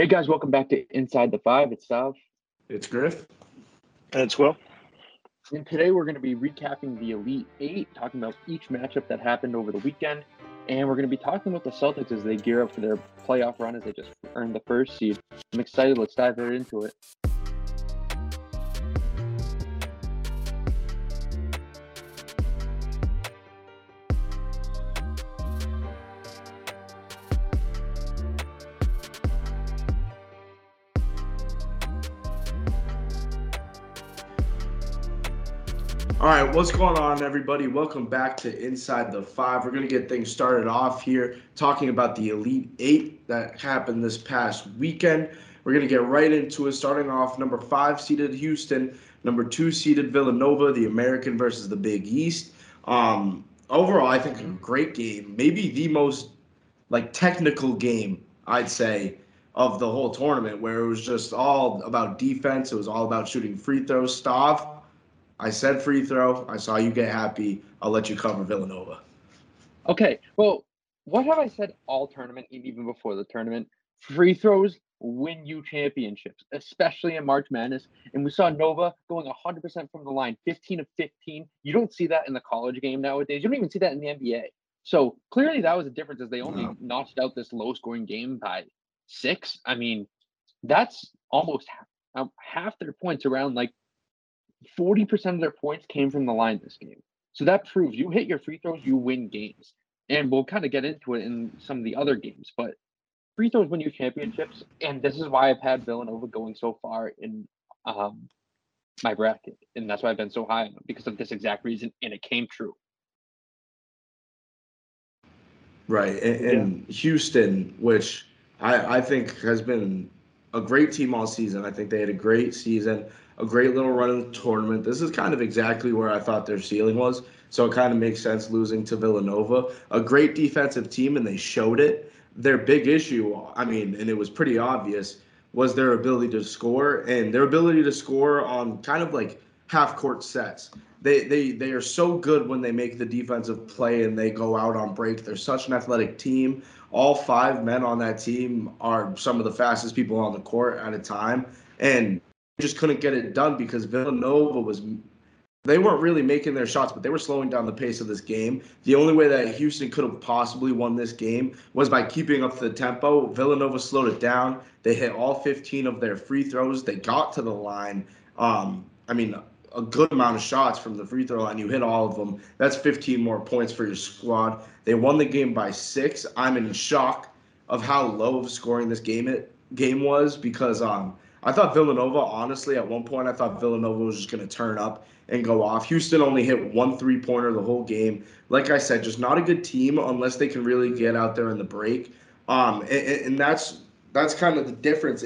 Hey guys, welcome back to Inside the Five. It's Sav. It's Griff. And it's Will. And today we're going to be recapping the Elite Eight, talking about each matchup that happened over the weekend. And we're going to be talking about the Celtics as they gear up for their playoff run as they just earned the first seed. I'm excited. Let's dive right into it. All right, what's going on, everybody? Welcome back to Inside the Five. We're going to get things started off here talking about the Elite Eight that happened this past weekend. We're going to get right into it, starting off number five seeded Houston, number two seeded Villanova, the American versus the Big East. Um, overall, I think a great game, maybe the most like technical game I'd say of the whole tournament, where it was just all about defense. It was all about shooting free throws. Stav, I said free throw. I saw you get happy. I'll let you cover Villanova. Okay, well, what have I said all tournament, even before the tournament? Free throws win you championships, especially in March Madness. And we saw Nova going 100% from the line, 15 of 15. You don't see that in the college game nowadays. You don't even see that in the NBA. So clearly that was a difference as they only no. notched out this low scoring game by six. I mean, that's almost half, um, half their points around like 40% of their points came from the line this game. So that proves you hit your free throws, you win games. And we'll kind of get into it in some of the other games, but free throws win you championships. And this is why I've had Villanova going so far in um, my bracket. And that's why I've been so high on them because of this exact reason. And it came true. Right. And, and yeah. Houston, which I, I think has been a great team all season. I think they had a great season a great little run in the tournament. This is kind of exactly where I thought their ceiling was. So it kind of makes sense losing to Villanova. A great defensive team, and they showed it. Their big issue, I mean, and it was pretty obvious, was their ability to score and their ability to score on kind of like half court sets. They, they they are so good when they make the defensive play and they go out on break. They're such an athletic team. All five men on that team are some of the fastest people on the court at a time. And just couldn't get it done because Villanova was they weren't really making their shots, but they were slowing down the pace of this game. The only way that Houston could have possibly won this game was by keeping up the tempo. Villanova slowed it down. They hit all 15 of their free throws. They got to the line. Um, I mean, a good amount of shots from the free throw line. You hit all of them. That's 15 more points for your squad. They won the game by six. I'm in shock of how low of scoring this game it game was because um, I thought Villanova, honestly, at one point, I thought Villanova was just going to turn up and go off. Houston only hit one three pointer the whole game. Like I said, just not a good team unless they can really get out there in the break. Um, and, and that's that's kind of the difference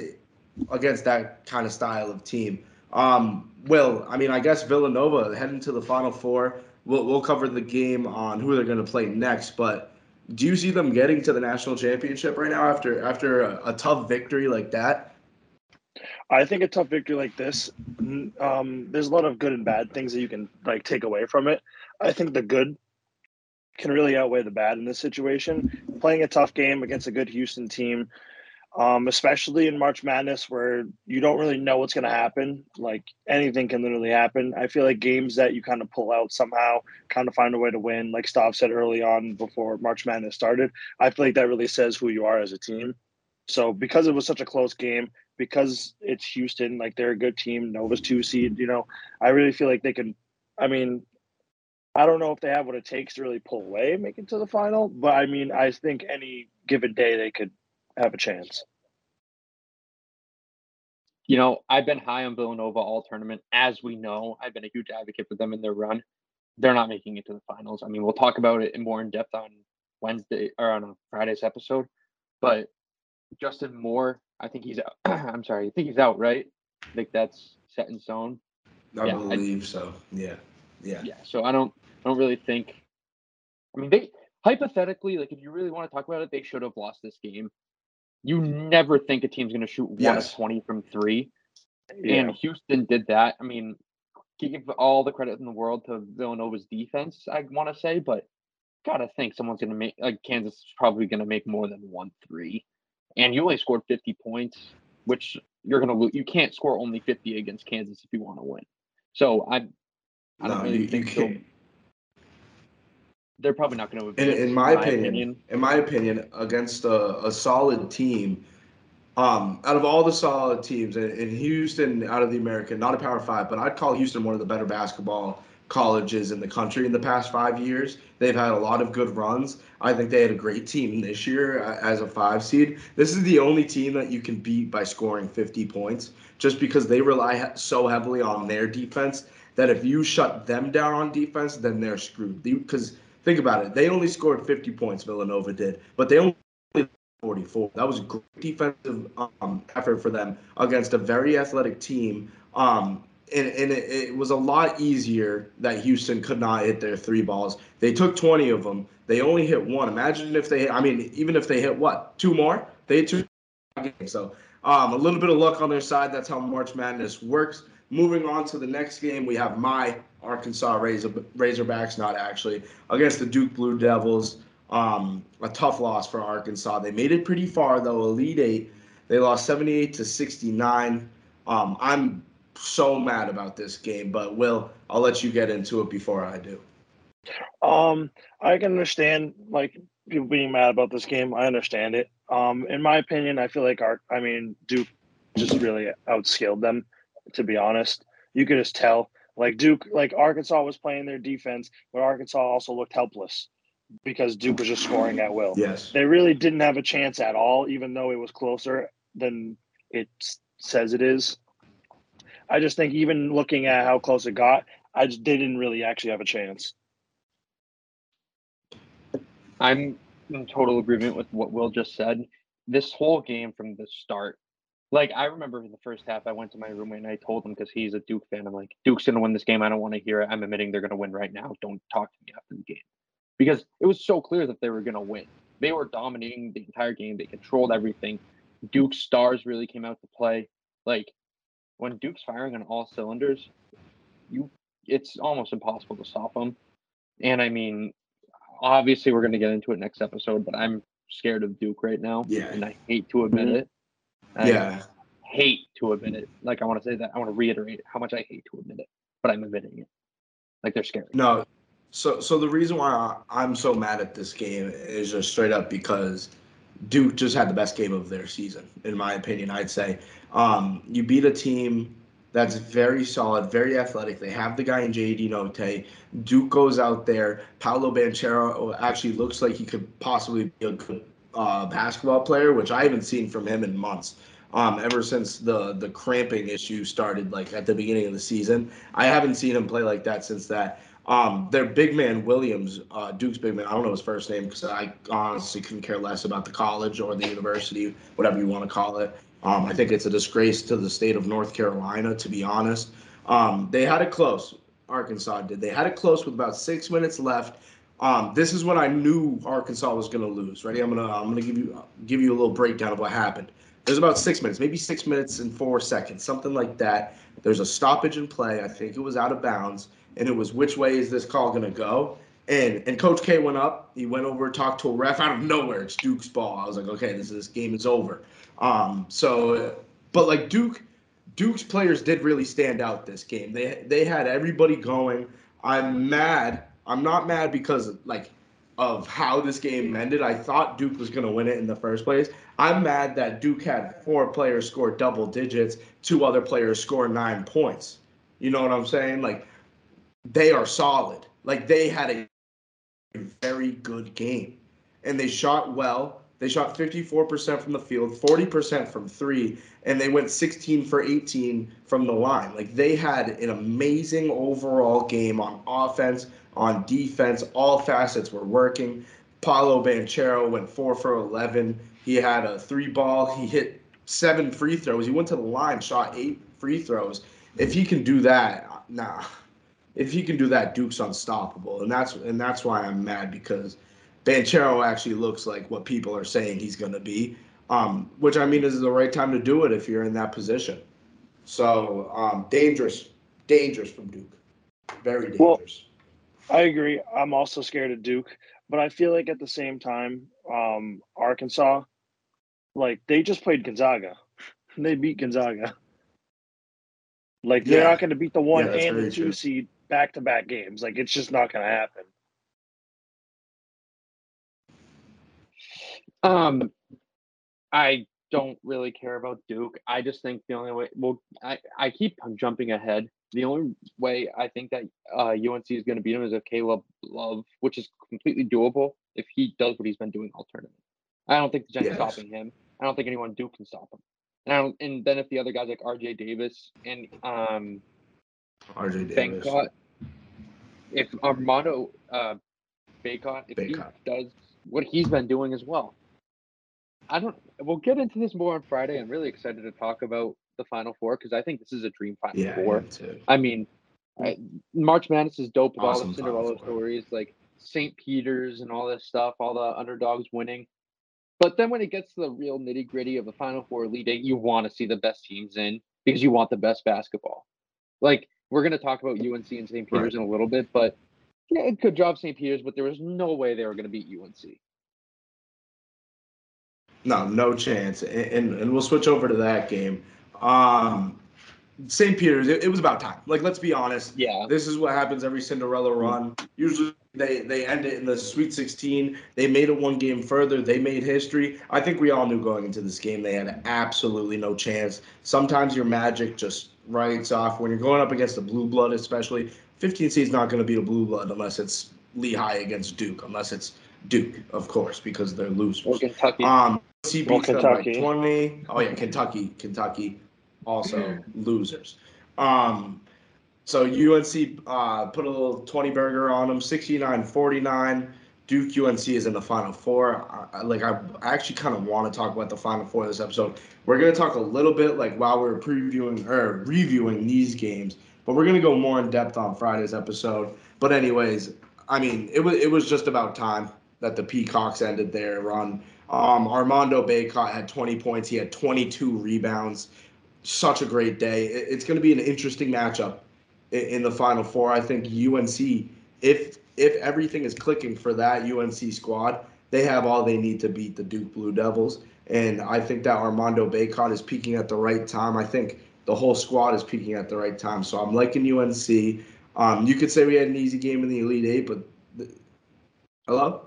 against that kind of style of team. Um, well, I mean, I guess Villanova heading to the Final Four. We'll, we'll cover the game on who they're going to play next, but do you see them getting to the national championship right now after after a, a tough victory like that? I think a tough victory like this, um, there's a lot of good and bad things that you can like take away from it. I think the good can really outweigh the bad in this situation. Playing a tough game against a good Houston team, um, especially in March Madness where you don't really know what's going to happen. Like anything can literally happen. I feel like games that you kind of pull out somehow, kind of find a way to win, like Stav said early on before March Madness started. I feel like that really says who you are as a team. So because it was such a close game, because it's Houston, like they're a good team, Nova's two seed, you know, I really feel like they can I mean, I don't know if they have what it takes to really pull away, make it to the final, but I mean, I think any given day they could have a chance. You know, I've been high on Villanova all tournament. As we know, I've been a huge advocate for them in their run. They're not making it to the finals. I mean, we'll talk about it in more in depth on Wednesday or on Friday's episode. But Justin Moore, I think he's out. I'm sorry, I think he's out, right? I think that's set in stone. I yeah, believe I, so. Yeah. Yeah. Yeah. So I don't I don't really think I mean they hypothetically, like if you really want to talk about it, they should have lost this game. You never think a team's gonna shoot one yes. of twenty from three. Yeah. And Houston did that. I mean, give all the credit in the world to Villanova's defense, I want to say, but gotta think someone's gonna make like Kansas is probably gonna make more than one three and you only scored 50 points, which you're gonna lose. You can't score only 50 against Kansas if you want to win. So I, I don't No, really you, you think so. They're probably not going to. In, in my, opinion, in my opinion, against a, a solid team, um, out of all the solid teams in, in Houston, out of the American, not a Power Five, but I'd call Houston one of the better basketball colleges in the country in the past five years. They've had a lot of good runs. I think they had a great team this year uh, as a five seed. This is the only team that you can beat by scoring 50 points, just because they rely so heavily on their defense that if you shut them down on defense, then they're screwed. Because think about it, they only scored 50 points. Villanova did, but they only 44. That was a great defensive um, effort for them against a very athletic team. Um, and, and it, it was a lot easier that Houston could not hit their three balls. They took 20 of them. They only hit one. Imagine if they, I mean, even if they hit what, two more? They two. So um, a little bit of luck on their side. That's how March Madness works. Moving on to the next game, we have my Arkansas Razor, Razorbacks, not actually, against the Duke Blue Devils. Um, a tough loss for Arkansas. They made it pretty far though, Elite Eight. They lost 78 to 69. Um, I'm so mad about this game, but Will, I'll let you get into it before I do. Um, I can understand like people being mad about this game. I understand it. Um, in my opinion, I feel like our, I mean, Duke just really outskilled them. To be honest, you could just tell. Like Duke, like Arkansas was playing their defense, but Arkansas also looked helpless because Duke was just scoring at will. Yes. They really didn't have a chance at all, even though it was closer than it says it is. I just think even looking at how close it got, I just they didn't really actually have a chance. I'm in total agreement with what Will just said. This whole game from the start, like I remember in the first half, I went to my roommate and I told him because he's a Duke fan. I'm like, Duke's gonna win this game. I don't want to hear it. I'm admitting they're gonna win right now. Don't talk to me after the game, because it was so clear that they were gonna win. They were dominating the entire game. They controlled everything. Duke stars really came out to play. Like when Duke's firing on all cylinders, you it's almost impossible to stop them. And I mean, obviously we're going to get into it next episode, but I'm scared of Duke right now. Yeah. And I hate to admit Mhm. it. I Yeah. hate to admit it. Like I want to say that I want to reiterate how much I hate to admit it, but I'm admitting it. Like they're scary. No. So so the reason why I'm so mad at this game is just straight up because Duke just had the best game of their season, in my opinion. I'd say um, you beat a team that's very solid, very athletic. They have the guy in JD Notae. Duke goes out there. Paolo Banchero actually looks like he could possibly be a good uh, basketball player, which I haven't seen from him in months. Um, ever since the the cramping issue started, like at the beginning of the season, I haven't seen him play like that since that. Um, their big man Williams, uh, Duke's big man. I don't know his first name because I honestly couldn't care less about the college or the university, whatever you want to call it. Um, I think it's a disgrace to the state of North Carolina, to be honest. Um, they had it close. Arkansas did. They had it close with about six minutes left. Um, this is when I knew Arkansas was going to lose. Ready? I'm gonna I'm gonna give you give you a little breakdown of what happened. There's about six minutes, maybe six minutes and four seconds, something like that. There's a stoppage in play. I think it was out of bounds, and it was which way is this call going to go? And and Coach K went up. He went over, talked to a ref out of nowhere. It's Duke's ball. I was like, okay, this this game is over. Um, so, but like Duke, Duke's players did really stand out this game. They they had everybody going. I'm mad. I'm not mad because like of how this game ended. I thought Duke was going to win it in the first place. I'm mad that Duke had four players score double digits, two other players score nine points. You know what I'm saying? Like they are solid. Like they had a very good game and they shot well. They shot 54% from the field, 40% from three, and they went 16 for 18 from the line. Like they had an amazing overall game on offense, on defense. All facets were working. Paolo Banchero went four for 11. He had a three ball. He hit seven free throws. He went to the line, shot eight free throws. If he can do that, nah. If he can do that, Duke's unstoppable, and that's and that's why I'm mad because Banchero actually looks like what people are saying he's going to be. Um, which I mean is the right time to do it if you're in that position. So um, dangerous, dangerous from Duke, very dangerous. Well, I agree. I'm also scared of Duke, but I feel like at the same time, um, Arkansas, like they just played Gonzaga. They beat Gonzaga. Like they're Yeah. not going to beat the one Yeah, and the two true. seed back to back games. Like it's just not going to happen. Um, I don't really care about Duke. I just think the only way, well, I, I keep jumping ahead. The only way I think that uh, UNC is going to beat him is if Caleb Love, which is completely doable if he does what he's been doing all tournament. I don't think the Jets Yes. stopping him. I don't think anyone Duke can stop him. And, I don't, and then if the other guys like RJ Davis and um, RJ Davis. If Armando uh, Bacot, if Bacot. he does what he's been doing as well, I don't. We'll get into this more on Friday. I'm really excited to talk about the Final Four because I think this is a dream Final Yeah, Four. too. I mean, I, March Madness is dope with all Awesome the Cinderella stories, like St. Peter's and all this stuff, all the underdogs winning. But then when it gets to the real nitty gritty of the Final Four Elite Eight, you want to see the best teams in because you want the best basketball. Like we're going to talk about UNC and St. Peter's in a little bit, but yeah, good job St. Peter's, but there was no way they were going to beat UNC. No, no chance. And, and and we'll switch over to that game. Um, St. Peter's, it, it was about time. Like, let's be honest. Yeah, This is what happens every Cinderella run. Usually they, they end it in the Sweet 16. They made it one game further. They made history. I think we all knew going into this game they had absolutely no chance. Sometimes your magic just writes off. When you're going up against the blue blood, especially, 15 seed is not going to beat a blue blood unless it's Lehigh against Duke, unless it's Duke, of course, because they're losers. or Kentucky. Um, he Well, beats them by Kentucky. 20. Oh, yeah, Kentucky. Kentucky also losers. Um, so UNC uh, put a little 20 burger on them, 69 49. Duke UNC is in the Final Four. I, I- like I, I actually kind of want to talk about the Final Four this episode. We're gonna talk a little bit like while we're previewing or reviewing these games, but we're gonna go more in depth on Friday's episode. But anyways, I mean, it was it was just about time that the Peacocks ended their run. Um, Armando Bacot had 20 points. He had 22 rebounds. Such a great day. It's going to be an interesting matchup in the Final Four. I think UNC, if if everything is clicking for that UNC squad, they have all they need to beat the Duke Blue Devils. And I think that Armando Bacot is peaking at the right time. I think the whole squad is peaking at the right time. So I'm liking UNC. Um, you could say we had an easy game in the Elite Eight, but hello.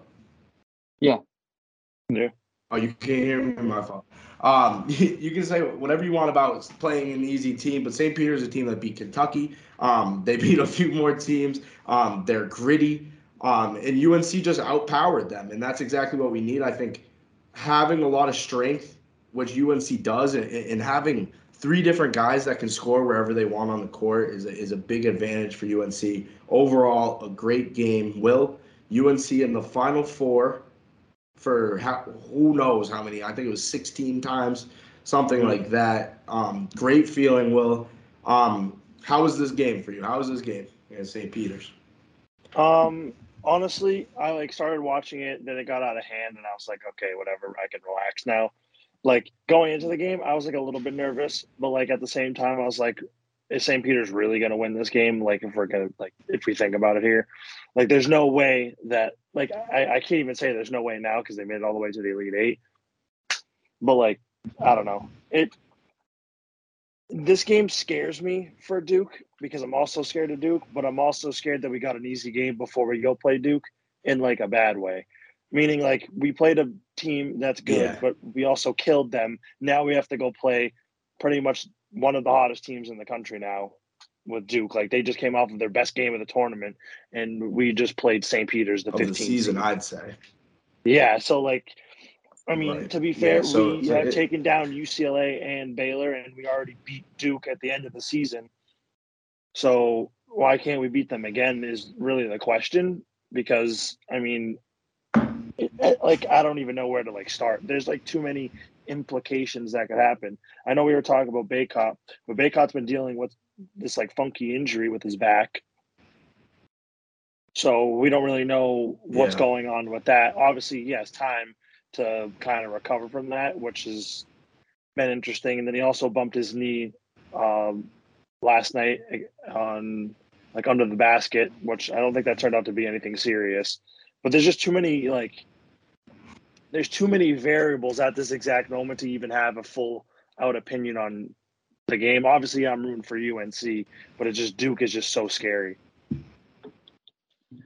Yeah. Oh, you can't hear me. My fault. Um, you can say whatever you want about playing an easy team, but St. Peter's a team that beat Kentucky. Um, they beat a few more teams. Um, they're gritty, um, and UNC just outpowered them, and that's exactly what we need. I think having a lot of strength, which UNC does, and, and having three different guys that can score wherever they want on the court is a, is a big advantage for UNC. Overall, a great game. Will UNC in the Final Four for how, who knows how many? I think it was 16 times, something like that. Um, great feeling, Will. Um, how was this game for you? How was this game against St. Peter's? Um, honestly, I like started watching it, then it got out of hand, and I was like, okay, whatever, I can relax now. Like going into the game, I was like a little bit nervous, but like at the same time, I was like, is St. Peter's really gonna win this game? Like if we're gonna like if we think about it here, like there's no way that like I, I can't even say there's no way now because they made it all the way to the Elite Eight. But like I don't know it. This game scares me for Duke because I'm also scared of Duke, but I'm also scared that we got an easy game before we go play Duke in like a bad way. Meaning like we played a team that's good, Yeah. but we also killed them. Now we have to go play pretty much one of the hottest teams in the country now with Duke. Like they just came off of their best game of the tournament and we just played St. Peter's the 15th the season. I'd say. Yeah, so like, I mean, Right. to be Yeah, fair, so- we so have it- taken down UCLA and Baylor, and we already beat Duke at the end of the season. So why can't we beat them again? Is really the question. Because I mean, it, it- like I don't even know where to like start. There's like too many implications that could happen. I know we were talking about Bacot, but Bacot's been dealing with this like funky injury with his back. So we don't really know what's Yeah. going on with that. Obviously, he has time to kind of recover from that, which has been interesting. And then he also bumped his knee um, last night on like under the basket, which I don't think that turned out to be anything serious. But there's just too many like there's too many variables at this exact moment to even have a full out opinion on the game. Obviously, I'm rooting for UNC, but it's just Duke is just so scary.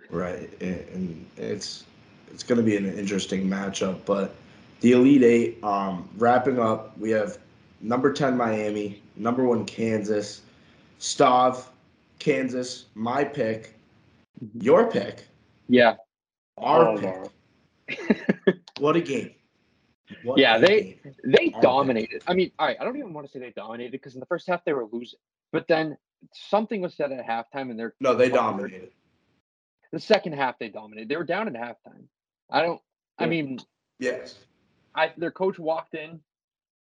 Right, and it's it's going to be an interesting matchup. But the Elite Eight, um, wrapping up, we have number ten Miami, number one Kansas, Stav, Kansas, my pick, your pick, yeah, our oh, pick. what a game! What yeah, they they dominated. I mean, all right, I don't even want to say they dominated because in the first half they were losing, but then something was said at halftime and they're no, they dominated. The second half they dominated. They were down at halftime. I don't. I mean, yes. I their coach walked in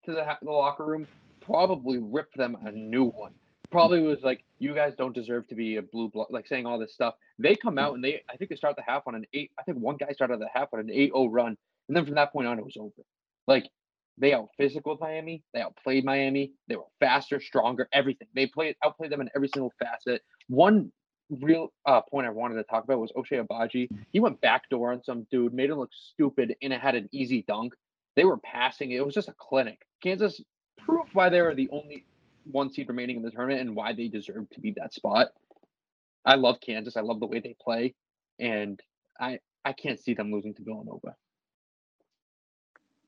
to the, the locker room, probably ripped them a new one. Probably was like, "You guys don't deserve to be a blue blood," like saying all this stuff. They come out and they, I think they start the half on an eight. I think one guy started the half on an 8-0 run, and then from that point on, it was over. Like they out physical Miami. They outplayed Miami. They were faster, stronger, everything. They played outplayed them in every single facet. One real uh, point I wanted to talk about was Ochai Agbaji. He went backdoor on some dude, made him look stupid, and it had an easy dunk. They were passing. It was just a clinic. Kansas proved why they were the only one seed remaining in the tournament and why they deserve to be that spot. I love Kansas. I love the way they play, and I I can't see them losing to Villanova.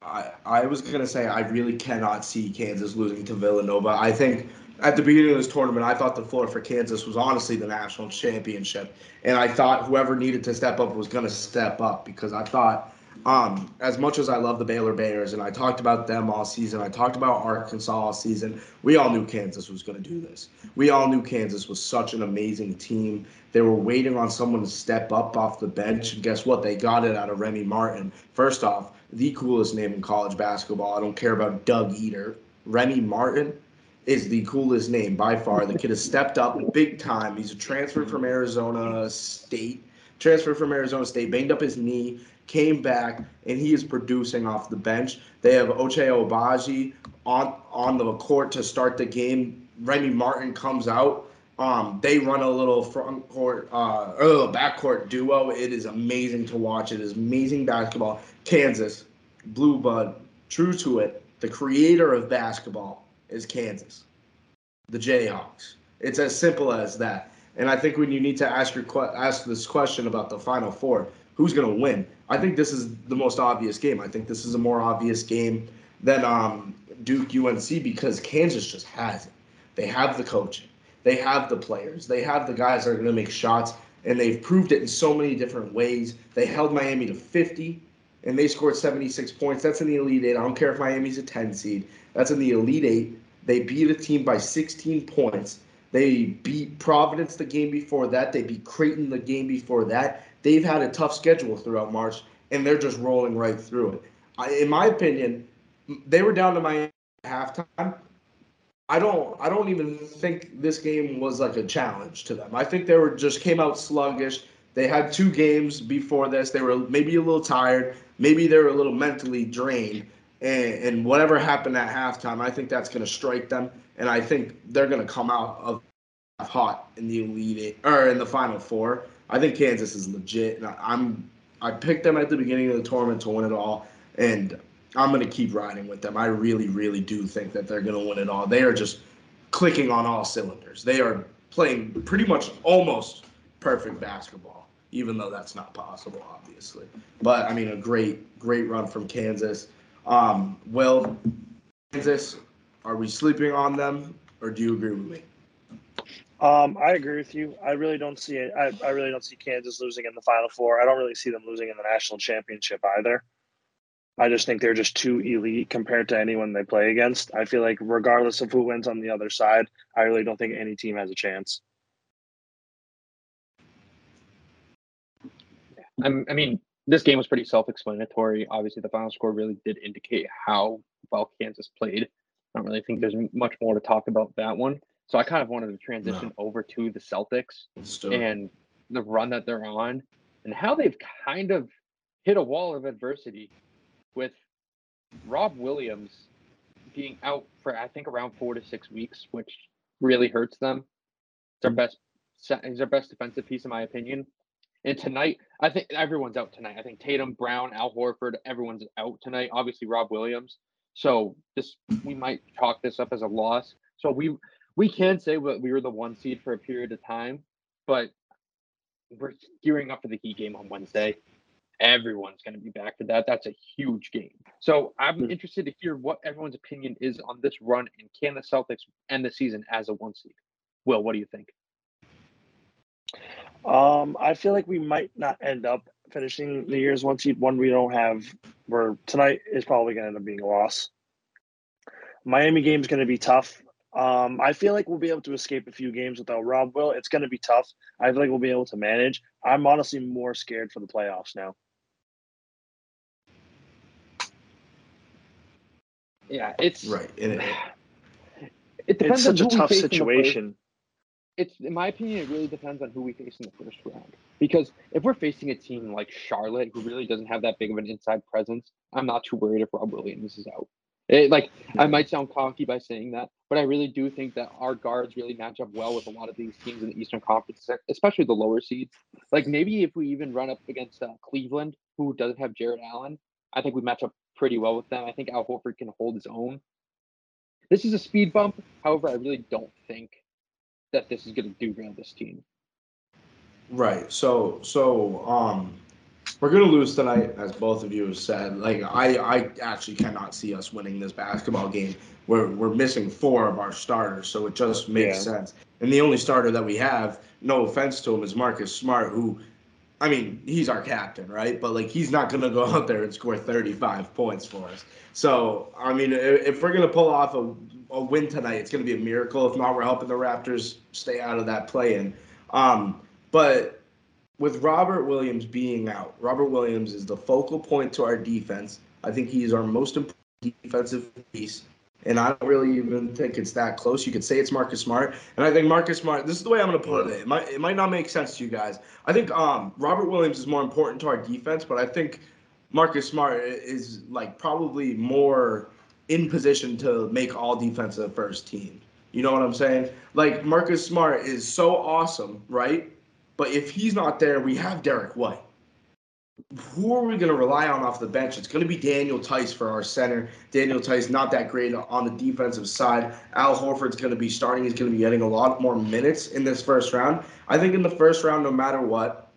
I, I was gonna say I really cannot see Kansas losing to Villanova. I think at the beginning of this tournament, I thought the floor for Kansas was honestly the national championship, and I thought whoever needed to step up was gonna step up because I thought, um, as much as I love the Baylor Bears and I talked about them all season, I talked about Arkansas all season. We all knew Kansas was gonna do this. We all knew Kansas was such an amazing team. They were waiting on someone to step up off the bench, and guess what? They got it out of Remy Martin. First off the coolest name in college basketball. I don't care about Doug Edert. Remy Martin is the coolest name by far. The kid has stepped up big time. He's a transfer from Arizona State. Transfer from Arizona State, banged up his knee, came back, and he is producing off the bench. They have Ochai Agbaji on on the court to start the game. Remy Martin comes out. Um, they run a little front court, uh, or a little backcourt duo. It is amazing to watch. It is amazing basketball. Kansas, Blue Blood, true to it, the creator of basketball is Kansas, the Jayhawks. It's as simple as that. And I think when you need to ask your ask this question about the Final Four, who's going to win? I think this is the most obvious game. I think this is a more obvious game than um, Duke UNC because Kansas just has it. They have the coaching, they have the players, they have the guys that are going to make shots, and they've proved it in so many different ways. They held Miami to 50 and they scored 76 points. That's in the Elite Eight. I don't care if Miami's a 10 seed. That's in the Elite Eight. They beat a team by 16 points. They beat Providence the game before that. They beat Creighton the game before that. They've had a tough schedule throughout March, and they're just rolling right through it. I, in my opinion, they were down to Miami halftime. I don't I don't even think this game was like a challenge to them. I think they were just came out sluggish. They had two games before this. They were maybe a little tired. Maybe they were a little mentally drained. And, and whatever happened at halftime, I think that's going to strike them. And I think they're going to come out of hot in the elite eight, or in the final four. I think Kansas is legit. And I'm I picked them at the beginning of the tournament to win it all, and I'm going to keep riding with them. I really, really do think that they're going to win it all. They are just clicking on all cylinders. They are playing pretty much almost perfect basketball even though that's not possible, obviously. But I mean, a great, great run from Kansas. Um, Will, Kansas, are we sleeping on them, or do you agree with me? Um, I agree with you. I really don't see it. I, I really don't see Kansas losing in the Final Four. I don't really see them losing in the national championship either. I just think they're just too elite compared to anyone they play against. I feel like regardless of who wins on the other side, I really don't think any team has a chance. I'm, I mean, this game was pretty self-explanatory. Obviously, the final score really did indicate how well Kansas played. I don't really think there's much more to talk about that one. So I kind of wanted to transition no. over to the Celtics and the run that they're on and how they've kind of hit a wall of adversity with Rob Williams being out for I think around four to six weeks, which really hurts them. It's their mm-hmm. best. He's their best defensive piece, in my opinion And tonight, I think everyone's out tonight. I think Tatum, Brown, Al Horford, everyone's out tonight. Obviously, Rob Williams. So this we might chalk this up as a loss. So we we can say that we were the one seed for a period of time, but we're gearing up for the Heat game on Wednesday. Everyone's going to be back for that. That's a huge game. So I'm Hmm. interested to hear what everyone's opinion is on this run and can the Celtics end the season as a one seed? Will, what do you think? Um, I feel like we might not end up finishing the year's one seed. One we don't have. Where tonight is probably going to end up being a loss. Miami game is going to be tough. Um, I feel like we'll be able to escape a few games without Rob Will. It's going to be tough. I feel like we'll be able to manage. I'm honestly more scared for the playoffs now. Yeah, it's Right. And it, It It's depends on such a tough face in the first- situation. it's in my opinion, it really depends on who we face in the first round. Because if we're facing a team like Charlotte, who really doesn't have that big of an inside presence, I'm not too worried if Rob Williams is out. It, like I might sound cocky by saying that, but I really do think that our guards really match up well with a lot of these teams in the Eastern Conference, especially the lower seeds. Like maybe if we even run up against uh, Cleveland, who doesn't have Jarrett Allen, I think we match up pretty well with them. I think Al Horford can hold his own. This is a speed bump. However, I really don't think that this is going to derail this team. Right. So so um we're gonna lose tonight, as both of you have said. Like I I actually cannot see us winning this basketball game. We're we're missing four of our starters, so it just makes Yeah. sense. And the only starter that we have, no offense to him, is Marcus Smart, who I mean, he's our captain, right? But like he's not gonna go out there and score 35 points for us. So I mean, if we're gonna pull off a, a win tonight, it's gonna be a miracle. If not, we're helping the Raptors stay out of that play-in. Um, but with Robert Williams being out, Robert Williams is the focal point to our defense. I think he is our most important defensive piece. And I don't really even think it's that close. You could say it's Marcus Smart. And I think Marcus Smart, this is the way I'm going to put it. It might, it might not make sense to you guys. I think um, Robert Williams is more important to our defense, but I think Marcus Smart is like probably more in position to make all defensive first team. You know what I'm saying? Like Marcus Smart is so awesome, right? But if he's not there, we have Derrick White. Who are we going to rely on off the bench? It's going to be Daniel Theis for our center. Daniel Theis not that great on the defensive side. Al Horford's going to be starting. He's going to be getting a lot more minutes in this first round. I think in the first round, no matter what,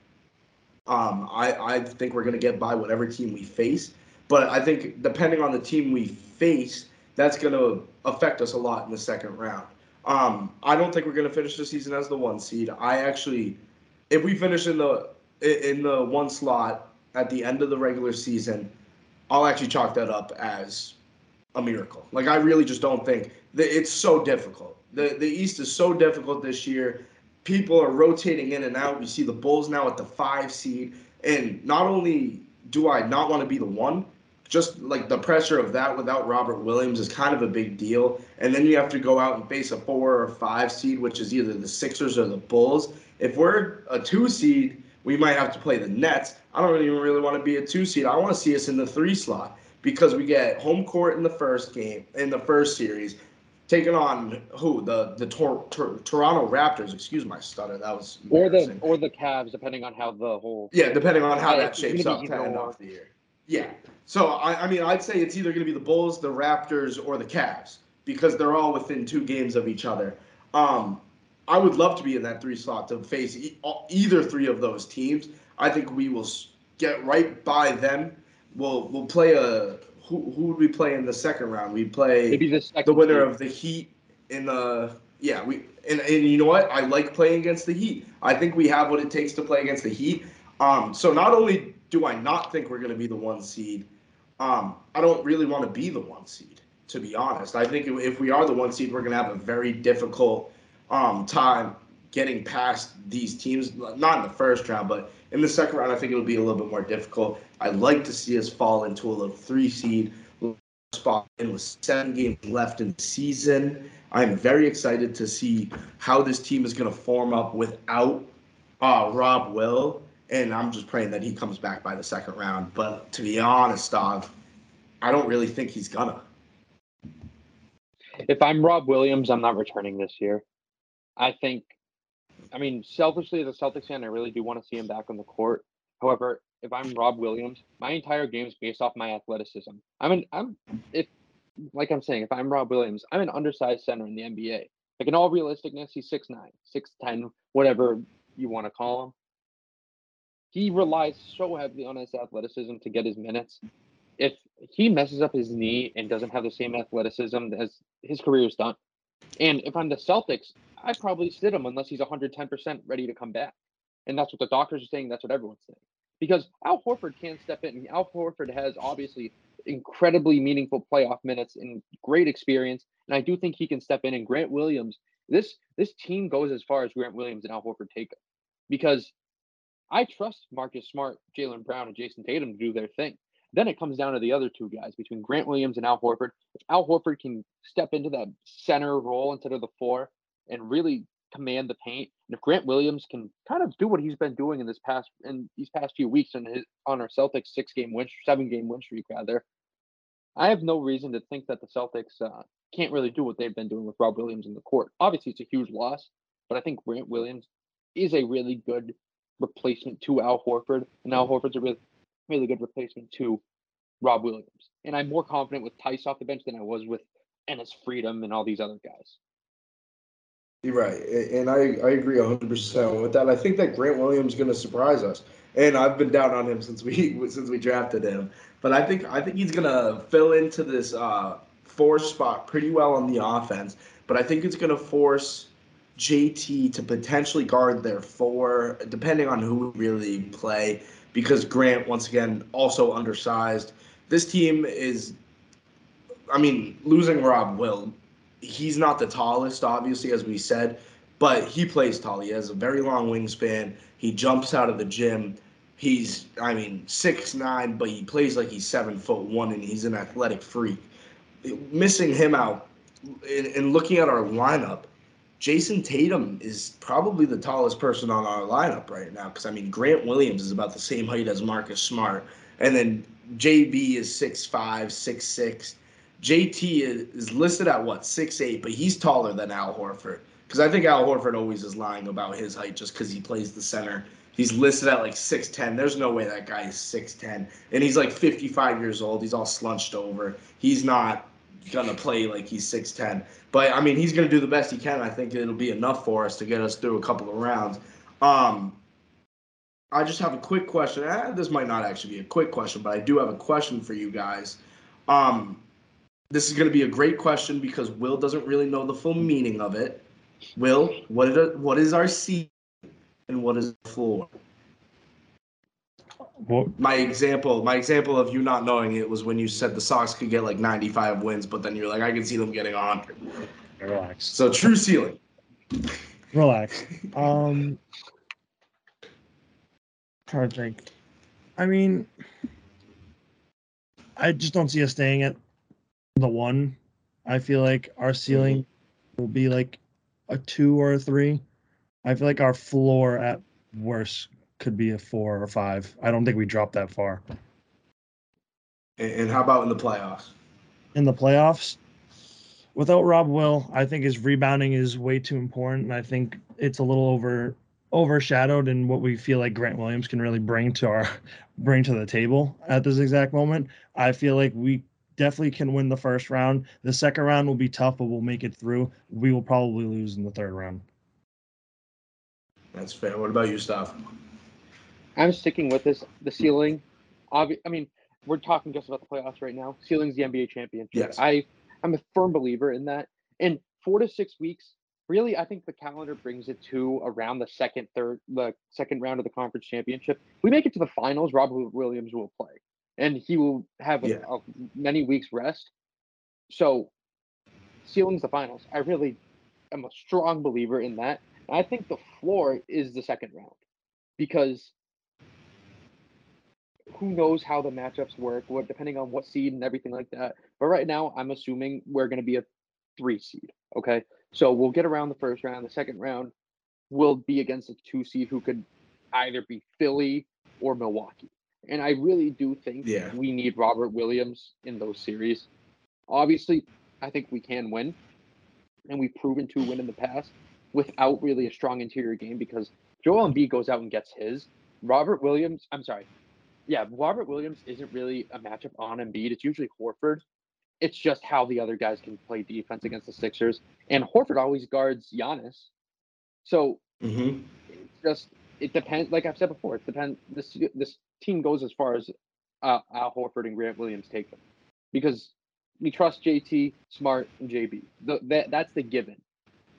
um, I, I think we're going to get by whatever team we face. But I think depending on the team we face, that's going to affect us a lot in the second round. Um, I don't think we're going to finish the season as the one seed. I actually, if we finish in the in the one slot at the end of the regular season, I'll actually chalk that up as a miracle. Like I really just don't think that it's so difficult. The the East is so difficult this year. People are rotating in and out. We see the Bulls now at the five seed, and not only do I not want to be the one, just like the pressure of that without Robert Williams is kind of a big deal. And then you have to go out and face a four or five seed, which is either the Sixers or the Bulls. If we're a two seed, we might have to play the Nets. I don't even really want to be a two seed. I want to see us in the three slot because we get home court in the first game, in the first series, taking on who the the Tor- Tor- Toronto Raptors. Excuse my stutter. That was Or the or the Cavs, depending on how the whole Yeah, depending on how Yeah, that shapes up to end off the year. Yeah. So I, I mean, I'd say it's either going to be the Bulls, the Raptors, or the Cavs because they're all within two games of each other. Um, I would love to be in that three slot to face e- either three of those teams. I think we will get right by them. We'll we'll play a who who would we play in the second round? We play maybe the the winner seed. of the Heat in the yeah we and, and you know what I like playing against the Heat. I think we have what it takes to play against the Heat. Um, so not only do I not think we're going to be the one seed, um, I don't really want to be the one seed. To be honest, I think if we are the one seed, we're going to have a very difficult um, time getting past these teams. Not in the first round, but in the second round, I think it'll be a little bit more difficult. I'd like to see us fall into a little three seed spot in with seven games left in the season. I'm very excited to see how this team is going to form up without uh, Rob Will, and I'm just praying that he comes back by the second round. But to be honest, Dog, I don't really think he's gonna. If I'm Rob Williams, I'm not returning this year. I think I mean, selfishly, as a Celtics fan, I really do want to see him back on the court. However, if I'm Rob Williams, my entire game is based off my athleticism. I'm an I'm if like I'm saying, if I'm Rob Williams, I'm an undersized center in the NBA. Like in all realisticness, he's 6'9, 6'10, whatever you want to call him. He relies so heavily on his athleticism to get his minutes. If he messes up his knee and doesn't have the same athleticism as his career is done. And if I'm the Celtics, I'd probably sit him unless he's 110% ready to come back. And that's what the doctors are saying. That's what everyone's saying. Because Al Horford can step in. And Al Horford has obviously incredibly meaningful playoff minutes and great experience. And I do think he can step in. And Grant Williams, this this team goes as far as Grant Williams and Al Horford take it. Because I trust Marcus Smart, Jaylen Brown, and Jayson Tatum to do their thing. Then it comes down to the other two guys between Grant Williams and Al Horford. If Al Horford can step into that center role instead of the four and really command the paint, and if Grant Williams can kind of do what he's been doing in this past in these past few weeks on his on our Celtics six game win seven game win streak rather, I have no reason to think that the Celtics uh, can't really do what they've been doing with Rob Williams in the court. Obviously, it's a huge loss, but I think Grant Williams is a really good replacement to Al Horford, and Al Horford's a really really good replacement to Rob Williams. And I'm more confident with Theis off the bench than I was with Enes Freedom and all these other guys. You're right, and I, I agree 100% with that. I think that Grant Williams is going to surprise us, and I've been down on him since we since we drafted him. But I think I think he's going to fill into this uh, four spot pretty well on the offense. But I think it's going to force JT to potentially guard their four, depending on who really play because Grant, once again, also undersized. This team is, I mean, losing Rob Will, he's not the tallest, obviously, as we said, but he plays tall. He has a very long wingspan. He jumps out of the gym. He's, I mean, six nine, but he plays like he's seven foot one, and he's an athletic freak. Missing him out, and looking at our lineup, Jayson Tatum is probably the tallest person on our lineup right now because I mean Grant Williams is about the same height as Marcus Smart, and then JB is six five, six six. JT is, is listed at what six eight, but he's taller than Al Horford because I think Al Horford always is lying about his height just because he plays the center. He's listed at like 6'10. There's no way that guy is 6'10. And he's like 55 years old. He's all slunched over. He's not gonna play like he's 6'10. But I mean, he's gonna do the best he can. I think it'll be enough for us to get us through a couple of rounds. Um, I just have a quick question. Eh, this might not actually be a quick question, but I do have a question for you guys. Um, this is going to be a great question because Will doesn't really know the full meaning of it. Will, what is, what is our seed and what is the floor? What? My example, my example of you not knowing it was when you said the Sox could get like 95 wins, but then you're like, I can see them getting 100. Relax. So true ceiling. Relax. Um, trying to think. I mean, I just don't see us staying at the one. I feel like our ceiling will be like a two or a three. I feel like our floor at worst could be a four or five. I don't think we dropped that far. And how about in the playoffs? In the playoffs, without Rob Will, I think his rebounding is way too important. And I think it's a little over overshadowed in what we feel like Grant Williams can really bring to our bring to the table at this exact moment. I feel like we definitely can win the first round. The second round will be tough, but we'll make it through. We will probably lose in the third round. That's fair. What about you, Stav? I'm sticking with this. The ceiling, obvi- I mean, we're talking just about the playoffs right now. Ceiling's the NBA championship. Yes. I, I'm a firm believer in that. And four to six weeks, really, I think the calendar brings it to around the second, third, the second round of the conference championship. we make it to the finals. Robert Williams will play, and he will have a, yeah. a, many weeks rest. So, ceiling's the finals. I really am a strong believer in that. I think the floor is the second round because who knows how the matchups work, what depending on what seed and everything like that. But right now, I'm assuming we're going to be a three seed. Okay, so we'll get around the first round. The second round will be against a two seed who could either be Philly or Milwaukee. And I really do think yeah. we need Robert Williams in those series. Obviously, I think we can win, and we've proven to win in the past. without really a strong interior game because Joel Embiid goes out and gets his. Robert Williams, I'm sorry, yeah, Robert Williams isn't really a matchup on Embiid. It's usually Horford. It's just how the other guys can play defense against the Sixers, and Horford always guards Giannis. So Mm-hmm. it's just it depends. Like I've said before, it depends. This this team goes as far as uh, Al Horford and Grant Williams take them because we trust JT, Smart, and JB. The, that that's the given.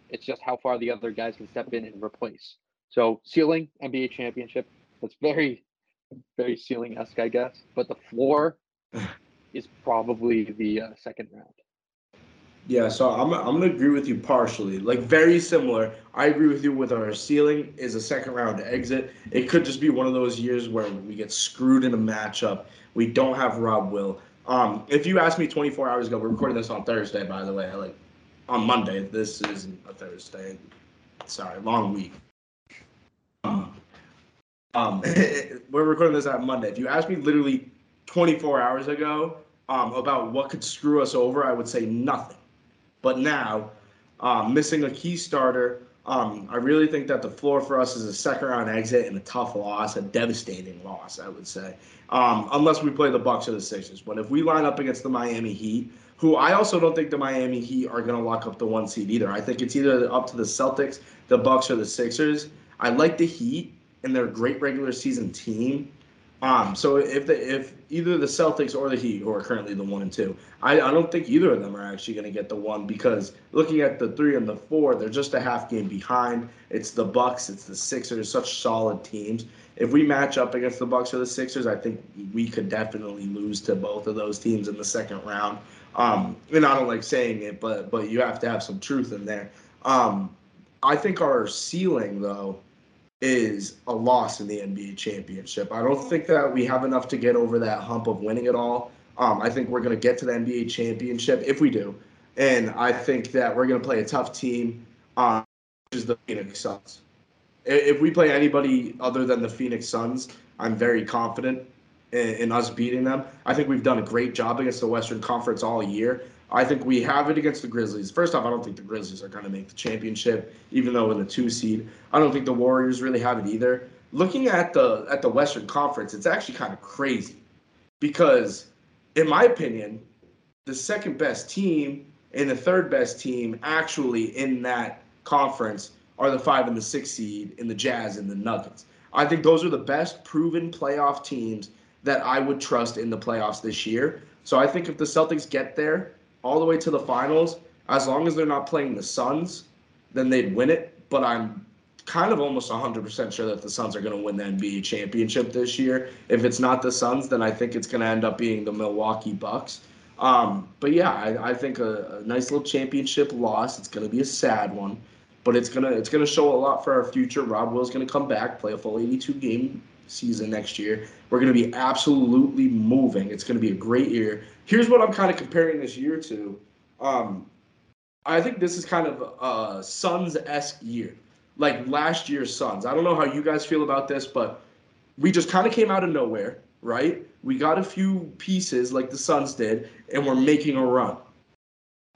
It's just how far the other guys can step in and replace. So ceiling NBA championship. That's very very ceiling esque, I guess. But the floor is probably the uh, second round. Yeah, so I'm I'm gonna agree with you partially. Like very similar. I agree with you with our ceiling is a second round exit. It could just be one of those years where we get screwed in a matchup. We don't have Rob Will. Um, if you asked me 24 hours ago, we're recording this on Thursday, by the way. Like on Monday. This isn't a Thursday. Sorry, long week. Um, we're recording this on Monday. If you asked me literally 24 hours ago um, about what could screw us over, I would say nothing. But now, um, missing a key starter, um, I really think that the floor for us is a second round exit and a tough loss, a devastating loss, I would say. Um, unless we play the Bucks or the Sixers. But if we line up against the Miami Heat, who I also don't think the Miami Heat are going to lock up the one seed either. I think it's either up to the Celtics, the Bucks, or the Sixers. I like the Heat and they're a great regular season team. Um, so if the if either the Celtics or the Heat, who are currently the one and two, I, I don't think either of them are actually going to get the one because looking at the three and the four, they're just a half game behind. It's the Bucks, it's the Sixers, such solid teams. If we match up against the Bucks or the Sixers, I think we could definitely lose to both of those teams in the second round. Um, and I don't like saying it, but but you have to have some truth in there. Um, I think our ceiling though is a loss in the NBA championship. I don't think that we have enough to get over that hump of winning it all. Um, I think we're going to get to the NBA championship if we do. And I think that we're going to play a tough team, um, which is the Phoenix Suns. If we play anybody other than the Phoenix Suns, I'm very confident in, in us beating them. I think we've done a great job against the Western Conference all year. I think we have it against the Grizzlies. First off, I don't think the Grizzlies are going to make the championship, even though in the two seed. I don't think the Warriors really have it either. Looking at the at the Western Conference, it's actually kind of crazy because, in my opinion, the second best team and the third best team actually in that conference are the five and the six seed in the Jazz and the Nuggets. I think those are the best proven playoff teams that I would trust in the playoffs this year. So I think if the Celtics get there all the way to the finals, as long as they're not playing the Suns, then they'd win it. But I'm kind of almost 100% sure that the Suns are going to win the NBA championship this year. If it's not the Suns, then I think it's going to end up being the Milwaukee Bucks. Um, but yeah, I, I think a, a, nice little championship loss. It's going to be a sad one, but it's gonna it's gonna show a lot for our future. Rob Will's going to come back, play a full 82 game season next year. We're going to be absolutely moving. It's going to be a great year. Here's what I'm kind of comparing this year to. Um, I think this is kind of a Suns esque year, like last year's Suns. I don't know how you guys feel about this, but we just kind of came out of nowhere, right? We got a few pieces like the Suns did, and we're making a run.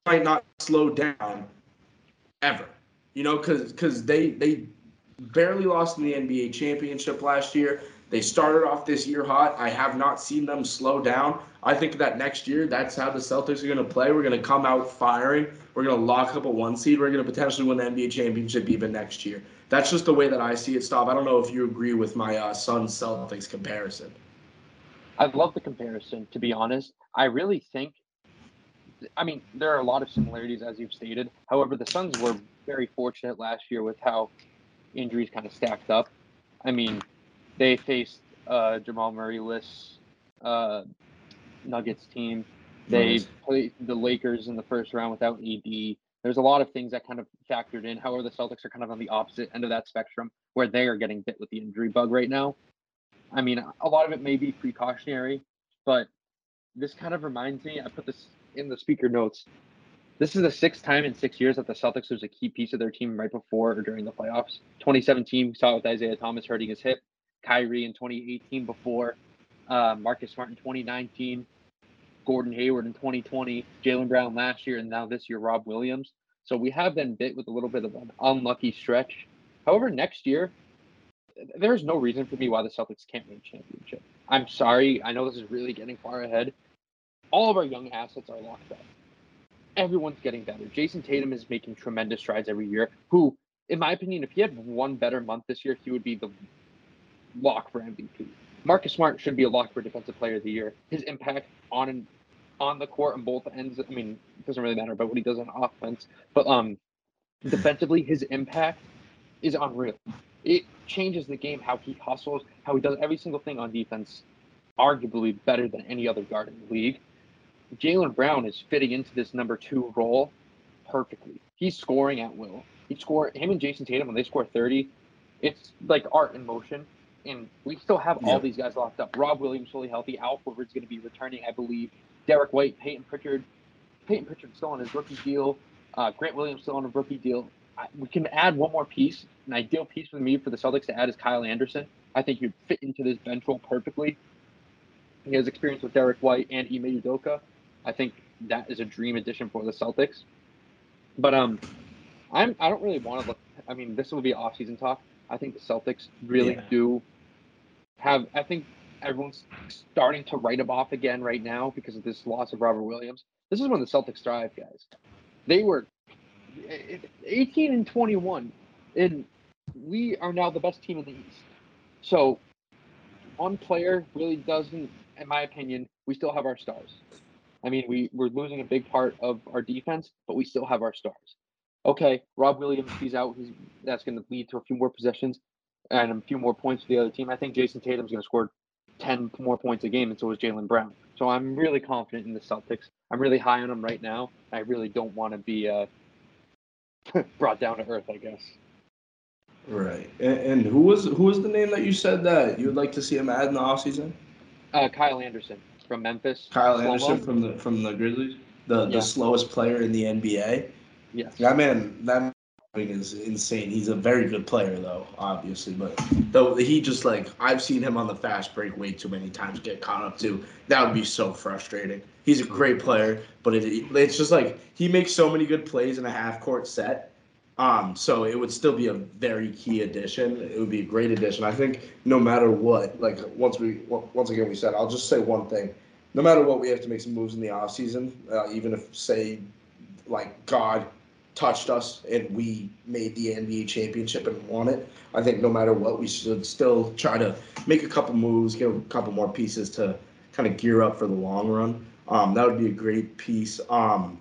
Might not slow down ever, you know, because because they they barely lost in the NBA championship last year. They started off this year hot. I have not seen them slow down. I think that next year, that's how the Celtics are going to play. We're going to come out firing. We're going to lock up a one seed. We're going to potentially win the NBA championship even next year. That's just the way that I see it, Stop. I don't know if you agree with my uh, Celtics comparison. I love the comparison, to be honest. I really think, I mean, there are a lot of similarities, as you've stated. However, the Suns were very fortunate last year with how injuries kind of stacked up. I mean, they faced uh, Jamal Murray-less uh, Nuggets team. They nice. played the Lakers in the first round without AD. There's a lot of things that kind of factored in. However, the Celtics are kind of on the opposite end of that spectrum where they are getting bit with the injury bug right now. I mean, a lot of it may be precautionary, but this kind of reminds me. I put this in the speaker notes. This is the sixth time in six years that the Celtics lose a key piece of their team right before or during the playoffs. 2017 saw it with Isaiah Thomas hurting his hip. Kyrie in 2018 before, uh, Marcus Smart in 2019, Gordon Hayward in 2020, Jaylen Brown last year, and now this year Rob Williams. So we have been bit with a little bit of an unlucky stretch. However, next year, there's no reason for me why the Celtics can't win a championship. I'm sorry. I know this is really getting far ahead. All of our young assets are locked up. Everyone's getting better. Jayson Tatum is making tremendous strides every year. Who, in my opinion, if he had one better month this year, he would be the lock for MVP. Marcus Smart should be a lock for Defensive Player of the Year. His impact on and on the court on both ends. I mean, it doesn't really matter about what he does on offense, but um, defensively, his impact is unreal. It changes the game how he hustles, how he does every single thing on defense, arguably better than any other guard in the league. Jaylen Brown is fitting into this number two role perfectly. He's scoring at will. He score him and Jayson Tatum when they score 30, it's like art in motion. And we still have all Yeah. these guys locked up. Rob Williams fully healthy. Al Horford's going to be returning, I believe. Derrick White, Peyton Pritchard. Peyton Pritchard still on his rookie deal. Uh, Grant Williams still on a rookie deal. I, we can add one more piece. An ideal piece for me for the Celtics to add is Kyle Anderson. I think he'd fit into this bench role perfectly. He has experience with Derrick White and Ime Udoka. I think that is a dream addition for the Celtics. But um, I'm I don't really want to look. I mean, this will be off-season talk. I think the Celtics really Yeah. do have. I think everyone's starting to write them off again right now because of this loss of Robert Williams. This is when the Celtics thrive, guys. They were eh, 18 and 21, and we are now the best team in the East. So, one player really doesn't, in my opinion, we still have our stars. I mean, we, we're losing a big part of our defense, but we still have our stars. Okay, Rob Williams, he's out. He's, that's going to lead to a few more possessions and a few more points for the other team. I think Jayson Tatum's going to score 10 more points a game, and so is Jaylen Brown. So I'm really confident in the Celtics. I'm really high on them right now. I really don't want to be uh, brought down to earth, I guess. Right. And, and who was who was the name that you said that you would like to see him add in the offseason? Uh, Kyle Anderson from Memphis. Kyle. Anderson from the from the Grizzlies, the Yeah. the slowest player in the NBA. Yes. That man, that man is insane. He's a very good player, though, obviously. But though he just like I've seen him on the fast break way too many times get caught up to. That would be so frustrating. He's a great player, but it, it's just like he makes so many good plays in a half court set. Um, so it would still be a very key addition. It would be a great addition. I think no matter what, like once we once again we said, I'll just say one thing. No matter what, we have to make some moves in the offseason, uh, even if say like God touched us and we made the NBA championship and won it. I think no matter what, we should still try to make a couple moves, get a couple more pieces to kind of gear up for the long run. Um, that would be a great piece. Um,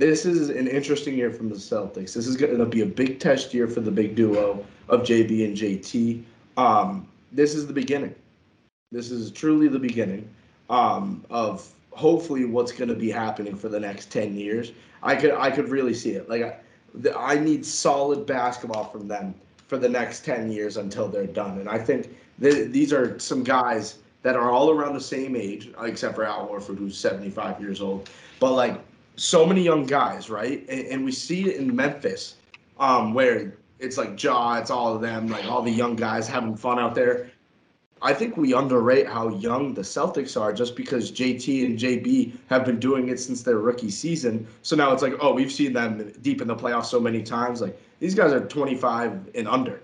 this is an interesting year from the Celtics. This is going to be a big test year for the big duo of JB and JT. Um, this is the beginning. This is truly the beginning um, of hopefully what's going to be happening for the next 10 years. I could I could really see it. Like I, the- I need solid basketball from them for the next 10 years until they're done. And I think th- these are some guys that are all around the same age, except for Al Horford, who's 75 years old. But like so many young guys, right? And, and we see it in Memphis, um, where it's like Ja, it's all of them, like all the young guys having fun out there. I think we underrate how young the Celtics are just because JT and JB have been doing it since their rookie season. So now it's like, oh, we've seen them deep in the playoffs so many times. Like these guys are 25 and under,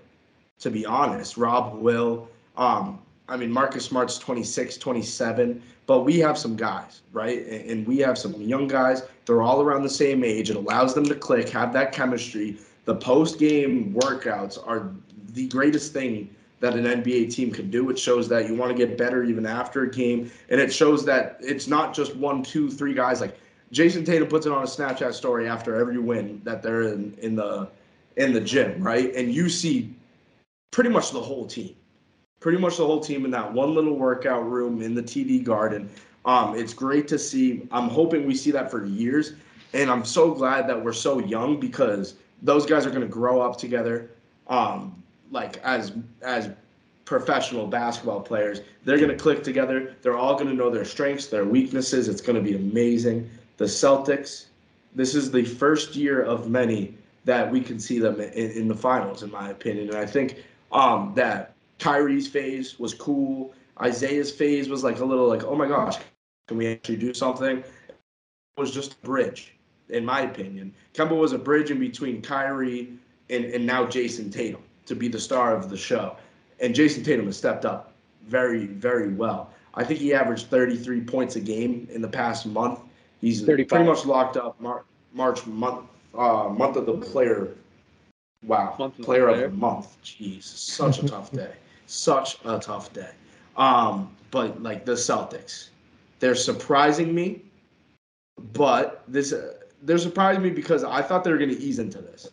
to be honest. Rob Will, um, I mean, Marcus Smart's 26, 27, but we have some guys, right? And, we have some young guys. They're all around the same age. It allows them to click, have that chemistry. The post game workouts are the greatest thing that an NBA team can do. It shows that you want to get better even after a game, and it shows that it's not just one, two, three guys. Like Jayson Tatum puts it on a Snapchat story after every win that they're in, in the in the gym, right? And you see pretty much the whole team, pretty much the whole team in that one little workout room in the TD Garden. Um, it's great to see. I'm hoping we see that for years, and I'm so glad that we're so young because those guys are going to grow up together. Um, like as as professional basketball players. They're going to click together. They're all going to know their strengths, their weaknesses. It's going to be amazing. The Celtics, this is the first year of many that we can see them in, in the finals, in my opinion. And I think um, that Kyrie's phase was cool. Isaiah's phase was like a little like, oh my gosh, can we actually do something? It was just a bridge. in my opinion. Kemba was a bridge in between Kyrie and, and now Jayson Tatum to be the star of the show. And Jayson Tatum has stepped up very, very well. I think he averaged 33 points a game in the past month. He's 35. pretty much locked up Mar- March month uh, month of the player. Wow, month player, of the month. Jeez, such a tough day. Such a tough day. Um, but like the Celtics, they're surprising me. But this, uh, they're surprising me because I thought they were going to ease into this.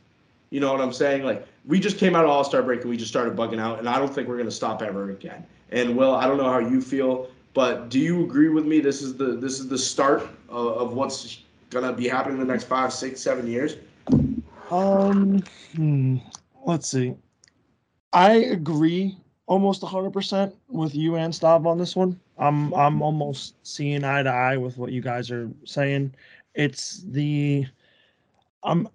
You know what I'm saying? Like we just came out of All Star break and we just started bugging out, and I don't think we're going to stop ever again. And Will, I don't know how you feel, but do you agree with me? This is the this is the start of, of what's going to be happening in the next five, six, seven years. Um, hmm, let's see. I agree almost 100% with you and Stav on this one. I'm I'm almost seeing eye to eye with what you guys are saying. It's the I'm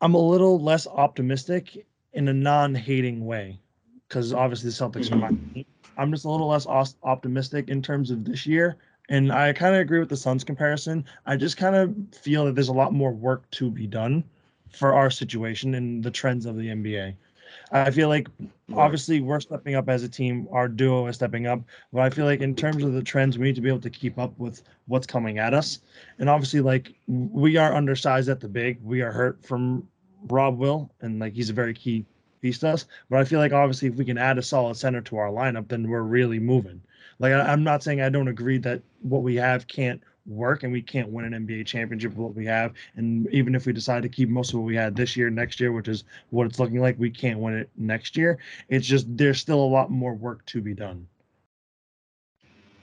I'm a little less optimistic in a non-hating way because obviously the Celtics are my mm-hmm. team. I'm just a little less optimistic in terms of this year. And I kind of agree with the Suns comparison. I just kind of feel that there's a lot more work to be done for our situation and the trends of the NBA. I feel like obviously we're stepping up as a team. Our duo is stepping up, but I feel like in terms of the trends, we need to be able to keep up with what's coming at us. And obviously, like we are undersized at the big. We are hurt from Rob Will, and like he's a very key piece to us. But I feel like obviously if we can add a solid center to our lineup, then we're really moving. Like I, I'm not saying I don't agree that what we have can't work and we can't win an NBA championship with what we have. And even if we decide to keep most of what we had this year, next year, which is what it's looking like, we can't win it next year. It's just there's still a lot more work to be done.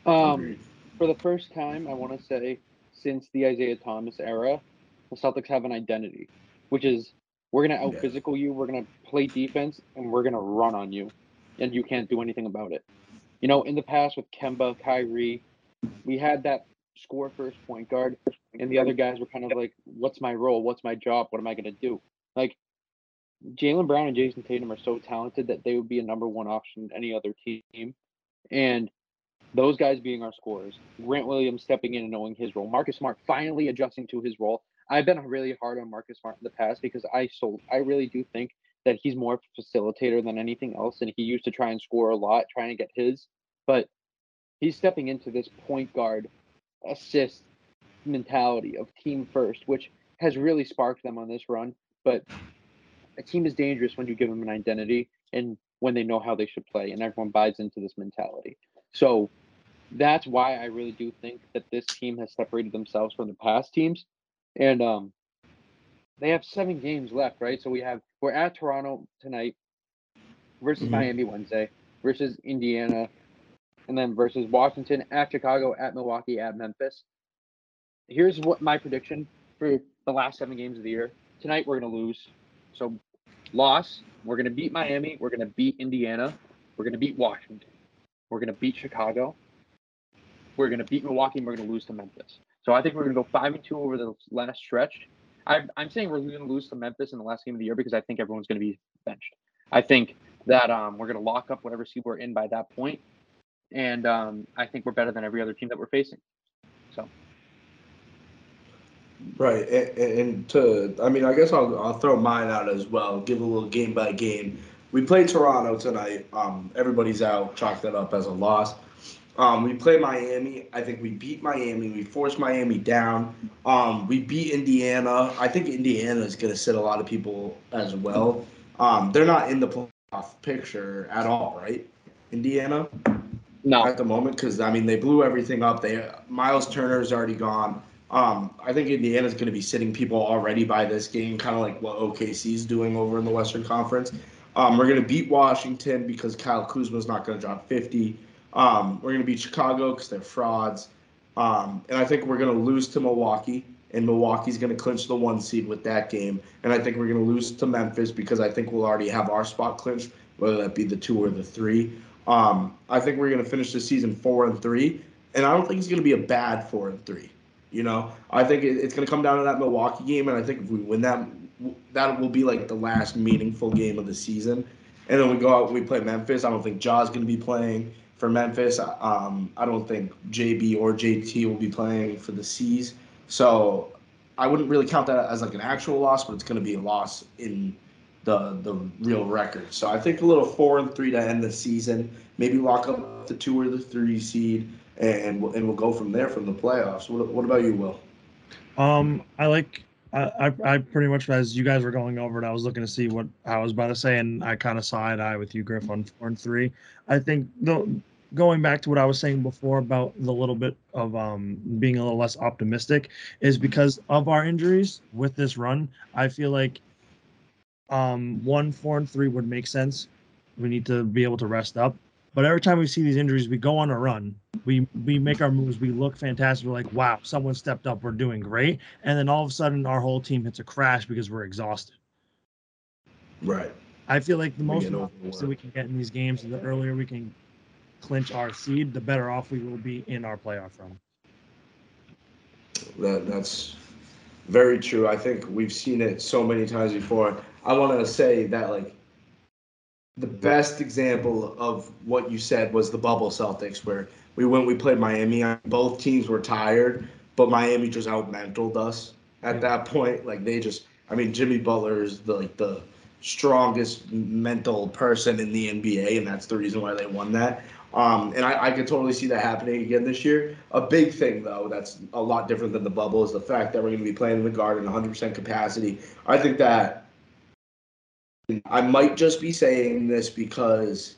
Um, for the first time, I want to say since the Isaiah Thomas era, the Celtics have an identity, which is we're gonna out physical you, we're gonna play defense, and we're gonna run on you, and you can't do anything about it. You know, in the past with Kemba, Kyrie, we had that score first point guard, and the other guys were kind of like, "What's my role? What's my job? What am I going to do?" Like Jaylen Brown and Jayson Tatum are so talented that they would be a number one option any other team, and those guys being our scorers, Grant Williams stepping in and knowing his role, Marcus Smart finally adjusting to his role. I've been really hard on Marcus Smart in the past because I so I really do think that he's more facilitator than anything else, and he used to try and score a lot, trying to get his, but he's stepping into this point guard assist mentality of team first, which has really sparked them on this run. But a team is dangerous when you give them an identity and when they know how they should play, and everyone buys into this mentality. So that's why I really do think that this team has separated themselves from the past teams. And um, they have seven games left, right? So we have we're at Toronto tonight versus mm-hmm. Miami Wednesday versus Indiana and then versus Washington at Chicago, at Milwaukee, at Memphis. Here's what my prediction for the last seven games of the year. Tonight we're gonna lose. So loss. We're gonna beat Miami. We're gonna beat Indiana. We're gonna beat Washington. We're gonna beat Chicago. We're gonna beat Milwaukee. and We're gonna lose to Memphis. So I think we're gonna go five and two over the last stretch. I'm, saying we're gonna lose to Memphis in the last game of the year because I think everyone's gonna be benched. I think that um, we're gonna lock up whatever seed we're in by that point, and um, I think we're better than every other team that we're facing. So. Right, and, and, to I mean, I guess I'll I'll throw mine out as well. Give a little game by game. We play Toronto tonight. Um, everybody's out. Chalk that up as a loss. Um, we play Miami. I think we beat Miami. We forced Miami down. Um, we beat Indiana. I think Indiana is going to sit a lot of people as well. Um, they're not in the playoff picture at all, right? Indiana. No. At the moment, because I mean they blew everything up. They Miles Turner's already gone. Um, I think Indiana's going to be sitting people already by this game, kind of like what OKC's doing over in the Western Conference. Um, we're going to beat Washington because Kyle Kuzma's not going to drop 50. Um, we're going to beat Chicago because they're frauds. Um, and I think we're going to lose to Milwaukee, and Milwaukee's going to clinch the one seed with that game. And I think we're going to lose to Memphis because I think we'll already have our spot clinched, whether that be the two or the three. Um, I think we're going to finish the season four and three, and I don't think it's going to be a bad four and three. You know, I think it, it's going to come down to that Milwaukee game, and I think if we win that, that will be like the last meaningful game of the season. And then we go out, we play Memphis. I don't think Ja's going to be playing for Memphis. Um, I don't think JB or JT will be playing for the C's. So I wouldn't really count that as like an actual loss, but it's going to be a loss in the the real record. So I think a little four and three to end the season. Maybe lock up the two or the three seed, and we'll, and we'll go from there from the playoffs. What, what about you, Will? Um, I like. I, I, I pretty much as you guys were going over it, I was looking to see what I was about to say, and I kind of side eye with you, Griff, on four and three. I think the going back to what I was saying before about the little bit of um, being a little less optimistic is because of our injuries with this run. I feel like um, one, four, and three would make sense. We need to be able to rest up. But every time we see these injuries, we go on a run. We we make our moves. We look fantastic. We're like, wow, someone stepped up. We're doing great. And then all of a sudden, our whole team hits a crash because we're exhausted. Right. I feel like the We most optimistic we can get in these games, the earlier we can clinch our seed, the better off we will be in our playoff run. That that's very true. I think we've seen it so many times before. I want to say that like the best example of what you said was the bubble Celtics, where we went, we played Miami. Both teams were tired, but Miami just outmentaled us at that point. Like they just, I mean, Jimmy Butler is the like the strongest mental person in the NBA, and that's the reason why they won that. Um, and I, I could totally see that happening again this year. A big thing, though, that's a lot different than the bubble is the fact that we're going to be playing in the Garden 100% capacity. I think that I might just be saying this because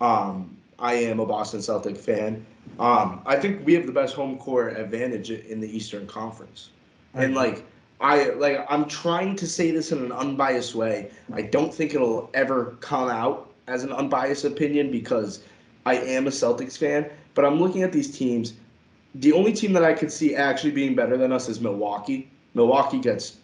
um, I am a Boston Celtic fan. Um, I think we have the best home court advantage in the Eastern Conference, and like I like I'm trying to say this in an unbiased way. I don't think it'll ever come out as an unbiased opinion because I am a Celtics fan. But I'm looking at these teams. The only team that I could see actually being better than us is Milwaukee. Milwaukee gets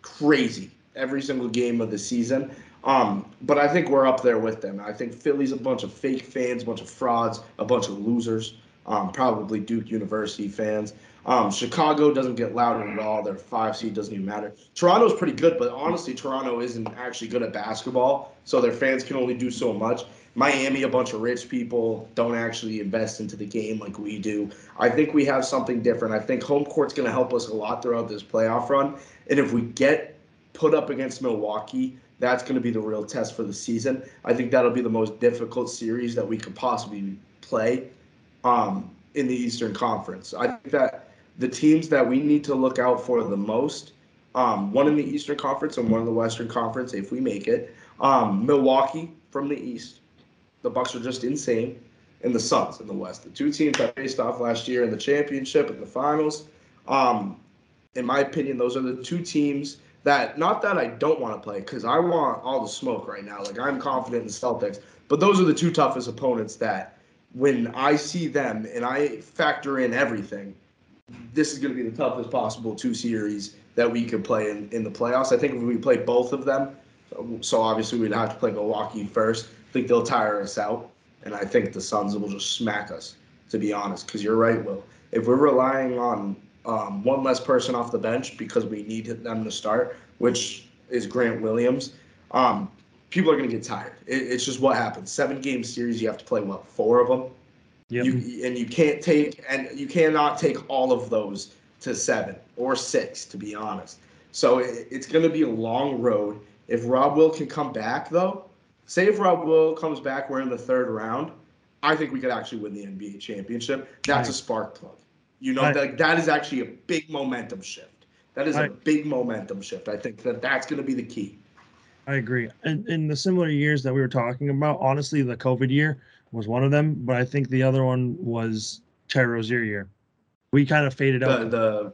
crazy every single game of the season. Um, but I think we're up there with them. I think Philly's a bunch of fake fans, a bunch of frauds, a bunch of losers. Um, probably Duke University fans. Um, Chicago doesn't get loud at all. Their five seed doesn't even matter. Toronto's pretty good, but honestly, Toronto isn't actually good at basketball, so their fans can only do so much. Miami, a bunch of rich people, don't actually invest into the game like we do. I think we have something different. I think home court's going to help us a lot throughout this playoff run. And if we get put up against Milwaukee, that's going to be the real test for the season. I think that'll be the most difficult series that we could possibly play um, in the Eastern Conference. I think that the teams that we need to look out for the most, um, one in the Eastern Conference and one in the Western Conference, if we make it, um, Milwaukee from the East. The Bucks are just insane, and the Suns in the West. The two teams that faced off last year in the championship and the finals. Um, in my opinion, those are the two teams that not that I don't want to play because I want all the smoke right now. Like I'm confident in the Celtics, but those are the two toughest opponents that when I see them and I factor in everything, this is going to be the toughest possible two series that we could play in, in the playoffs. I think if we play both of them, so obviously we'd have to play Milwaukee first. I think they'll tire us out, and I think the Suns will just smack us. To be honest, because you're right, Will. If we're relying on um, one less person off the bench because we need them to start, which is Grant Williams, um, people are going to get tired. It, it's just what happens. Seven game series, you have to play what four of them. Yep. You and you can't take and you cannot take all of those to seven or six, to be honest. So it, it's going to be a long road. If Rob Will can come back, though, say if Rob Will comes back, we're in the third round. I think we could actually win the NBA championship. That's a spark plug. You know Right. that that is actually a big momentum shift. That is a big momentum shift. I think that that's going to be the key. I agree. And in the similar years that we were talking about, honestly, the COVID year was one of them, but I think the other one was Terry Rozier year. We kind of faded The out. the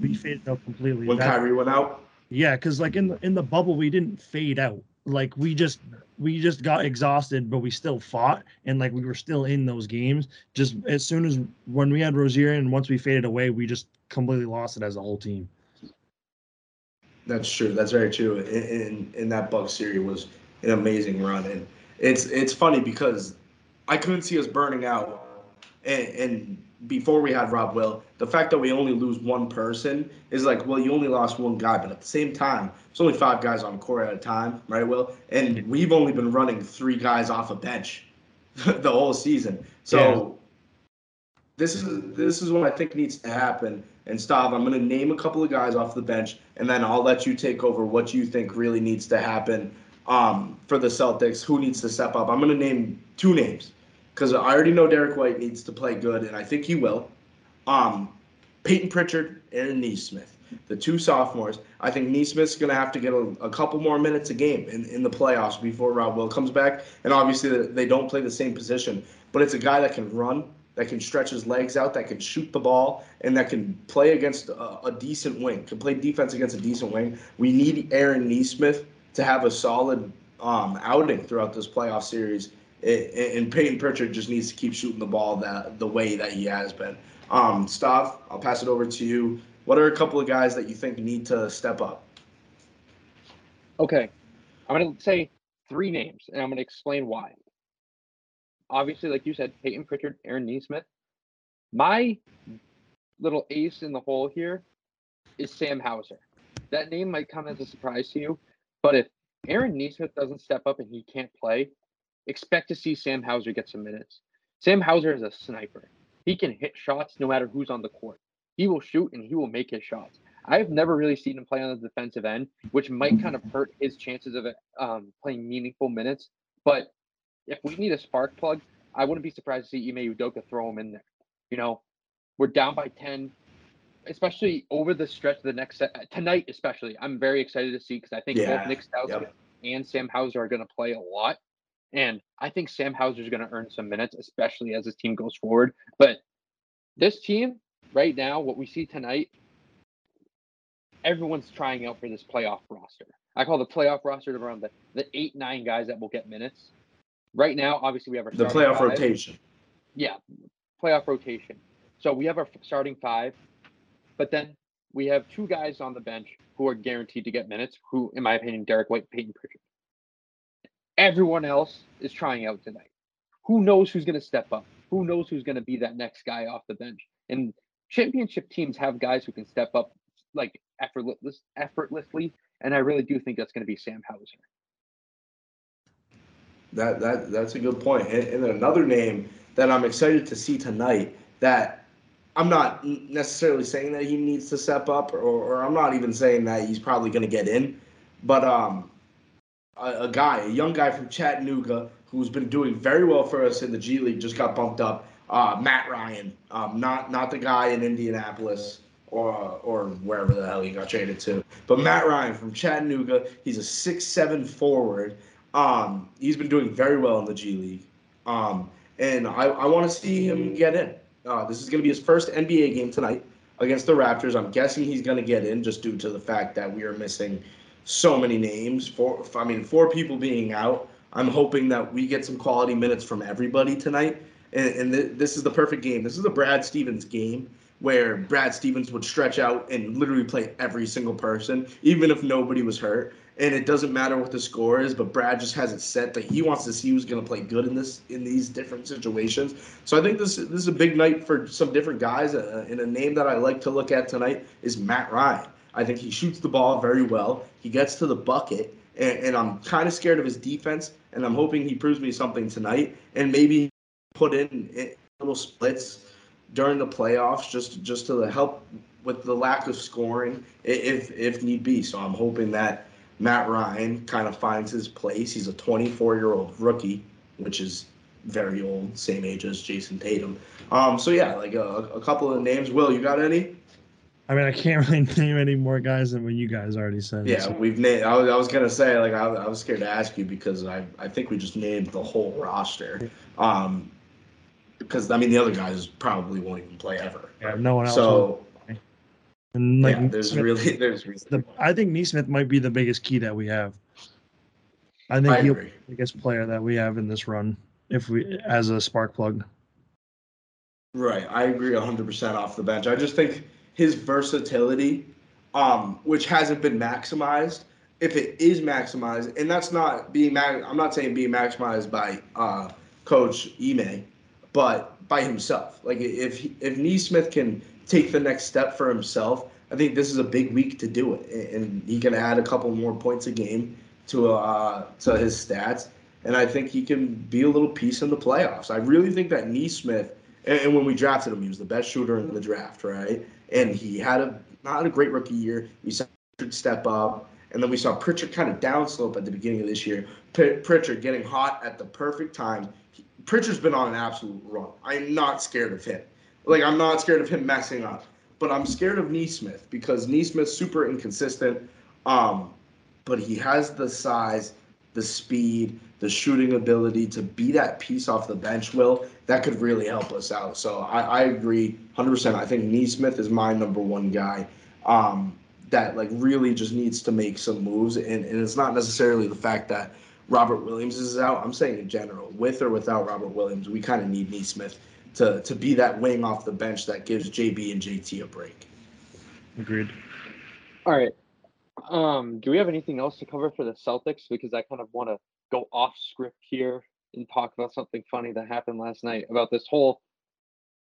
we faded out completely. when That- Kyrie went out. yeah, because like in the in the bubble, we didn't fade out. Like we just we just got exhausted, but we still fought, and like we were still in those games. Just as soon as when we had Rozier and once we faded away, we just completely lost it as a whole team. That's true. That's very true. And in in that Bucks series was an amazing run, and it's it's funny because I couldn't see us burning out, and, and before we had Rob Will, the fact that we only lose one person is like, well, you only lost one guy, but at the same time, it's only five guys on court at a time, right, Will? And we've only been running three guys off a bench the whole season. So this is this is what I think needs to happen. And Stav, I'm going to name a couple of guys off the bench, and then I'll let you take over what you think really needs to happen um, for the Celtics. Who needs to step up? I'm going to name two names because I already know Derrick White needs to play good, and I think he will. Um, Peyton Pritchard, Aaron Nesmith, the two sophomores. I think Nesmith's going to have to get a, a, couple more minutes a game in, in the playoffs before Rob Will comes back. And obviously, they don't play the same position, but it's a guy that can run, that can stretch his legs out, that can shoot the ball, and that can play against a, a decent wing, can play defense against a decent wing. We need Aaron Nesmith to have a solid um, outing throughout this playoff series. And Peyton Pritchard just needs to keep shooting the ball that the way that he has been. Um, Stav, I'll pass it over to you. What are a couple of guys that you think need to step up? Okay, I'm going to say three names, and I'm going to explain why obviously, like you said, Peyton Pritchard, Aaron Nesmith. My little ace in the hole here is Sam Hauser. That name might come as a surprise to you, but if Aaron Nesmith doesn't step up and he can't play, expect to see Sam Hauser get some minutes. Sam Hauser is a sniper. He can hit shots no matter who's on the court. He will shoot and he will make his shots. I've never really seen him play on the defensive end, which might kind of hurt his chances of um, playing meaningful minutes. But if we need a spark plug, I wouldn't be surprised to see Ime Udoka throw him in there. You know, we're down by 10, especially over the stretch of the next set, tonight, especially. I'm very excited to see because I think yeah. both Nick Stout yep. and Sam Hauser are going to play a lot. And I think Sam Hauser is going to earn some minutes, especially as his team goes forward. But this team, right now, what we see tonight, everyone's trying out for this playoff roster. I call the playoff roster around the, the eight, nine guys that will get minutes. Right now, obviously, we have our the playoff five. rotation. Yeah, playoff rotation. So we have our starting five, but then we have two guys on the bench who are guaranteed to get minutes. Who, in my opinion, Derrick White, Peyton Pritchard. Everyone else is trying out tonight. Who knows who's going to step up? Who knows who's going to be that next guy off the bench? And championship teams have guys who can step up like effortless, effortlessly, and I really do think that's going to be Sam Hauser. That that that's a good point. And, and another name that I'm excited to see tonight that I'm not necessarily saying that he needs to step up, or, or I'm not even saying that he's probably going to get in, but um, a, a, guy, a young guy from Chattanooga who's been doing very well for us in the G League, just got bumped up. Uh, Matt Ryan, um, not not the guy in Indianapolis or or wherever the hell he got traded to, but Matt Ryan from Chattanooga. He's a six seven forward um, he's been doing very well in the G League. Um, and I, I want to see him get in. Uh, this is going to be his first NBA game tonight against the Raptors. I'm guessing he's going to get in just due to the fact that we are missing so many names. Four, I mean, four people being out. I'm hoping that we get some quality minutes from everybody tonight. And, and th- this is the perfect game. This is a Brad Stevens game where Brad Stevens would stretch out and literally play every single person, even if nobody was hurt and it doesn't matter what the score is. But Brad just has it set that he wants to see who's going to play good in this in these different situations. So I think this this is a big night for some different guys. Uh, and a name that I like to look at tonight is Matt Ryan. I think he shoots the ball very well. He gets to the bucket, and, and I'm kind of scared of his defense. And I'm hoping he proves me something tonight, and maybe put in, little splits during the playoffs just just to help with the lack of scoring if if need be. So I'm hoping that Matt Ryan kind of finds his place. He's a 24 year old rookie, which is very old, same age as Jayson Tatum. Um, so yeah, like a, a couple of names. Will you got any? I mean, I can't really name any more guys than what you guys already said. Yeah, so. we've named. I was, I was gonna say like I, I was scared to ask you because I I think we just named the whole roster. Um, because I mean the other guys probably won't even play ever. Yeah, no one else. So. And like, yeah, there's really there's the, I think Nesmith might be the biggest key that we have. I think I he'll agree. be the biggest player that we have in this run if we as a spark plug. Right, I agree 100% off the bench. I just think his versatility, um, which hasn't been maximized, if it is maximized, and that's not being mag- I'm not saying being maximized by uh, Coach Ime, but by himself. Like if if Nesmith can take the next step for himself, I think this is a big week to do it, and he can add a couple more points a game to uh, to his stats, and I think he can be a little piece in the playoffs. I really think that Nesmith And, and when we drafted him, he was the best shooter in the draft, right? And he had a not a great rookie year. We saw Pritchard step up, and then we saw Pritchard kind of downslope at the beginning of this year. P- Pritchard getting hot at the perfect time. He, Pritchard's been on an absolute run. I'm not scared of him. Like I'm not scared of him messing up, but I'm scared of Nesmith because Nesmith's super inconsistent. Um, but he has the size, the speed, the shooting ability to be that piece off the bench, Will, that could really help us out. So I, I agree 100%. I think Nesmith is my number one guy um, that like really just needs to make some moves. And, and it's not necessarily the fact that Robert Williams is out. I'm saying in general, with or without Robert Williams, we kind of need Nesmith to, to be that wing off the bench that gives JB and JT a break. Agreed. All right. Um, do we have anything else to cover for the Celtics? Because I kind of want to go off script here and talk about something funny that happened last night about this whole.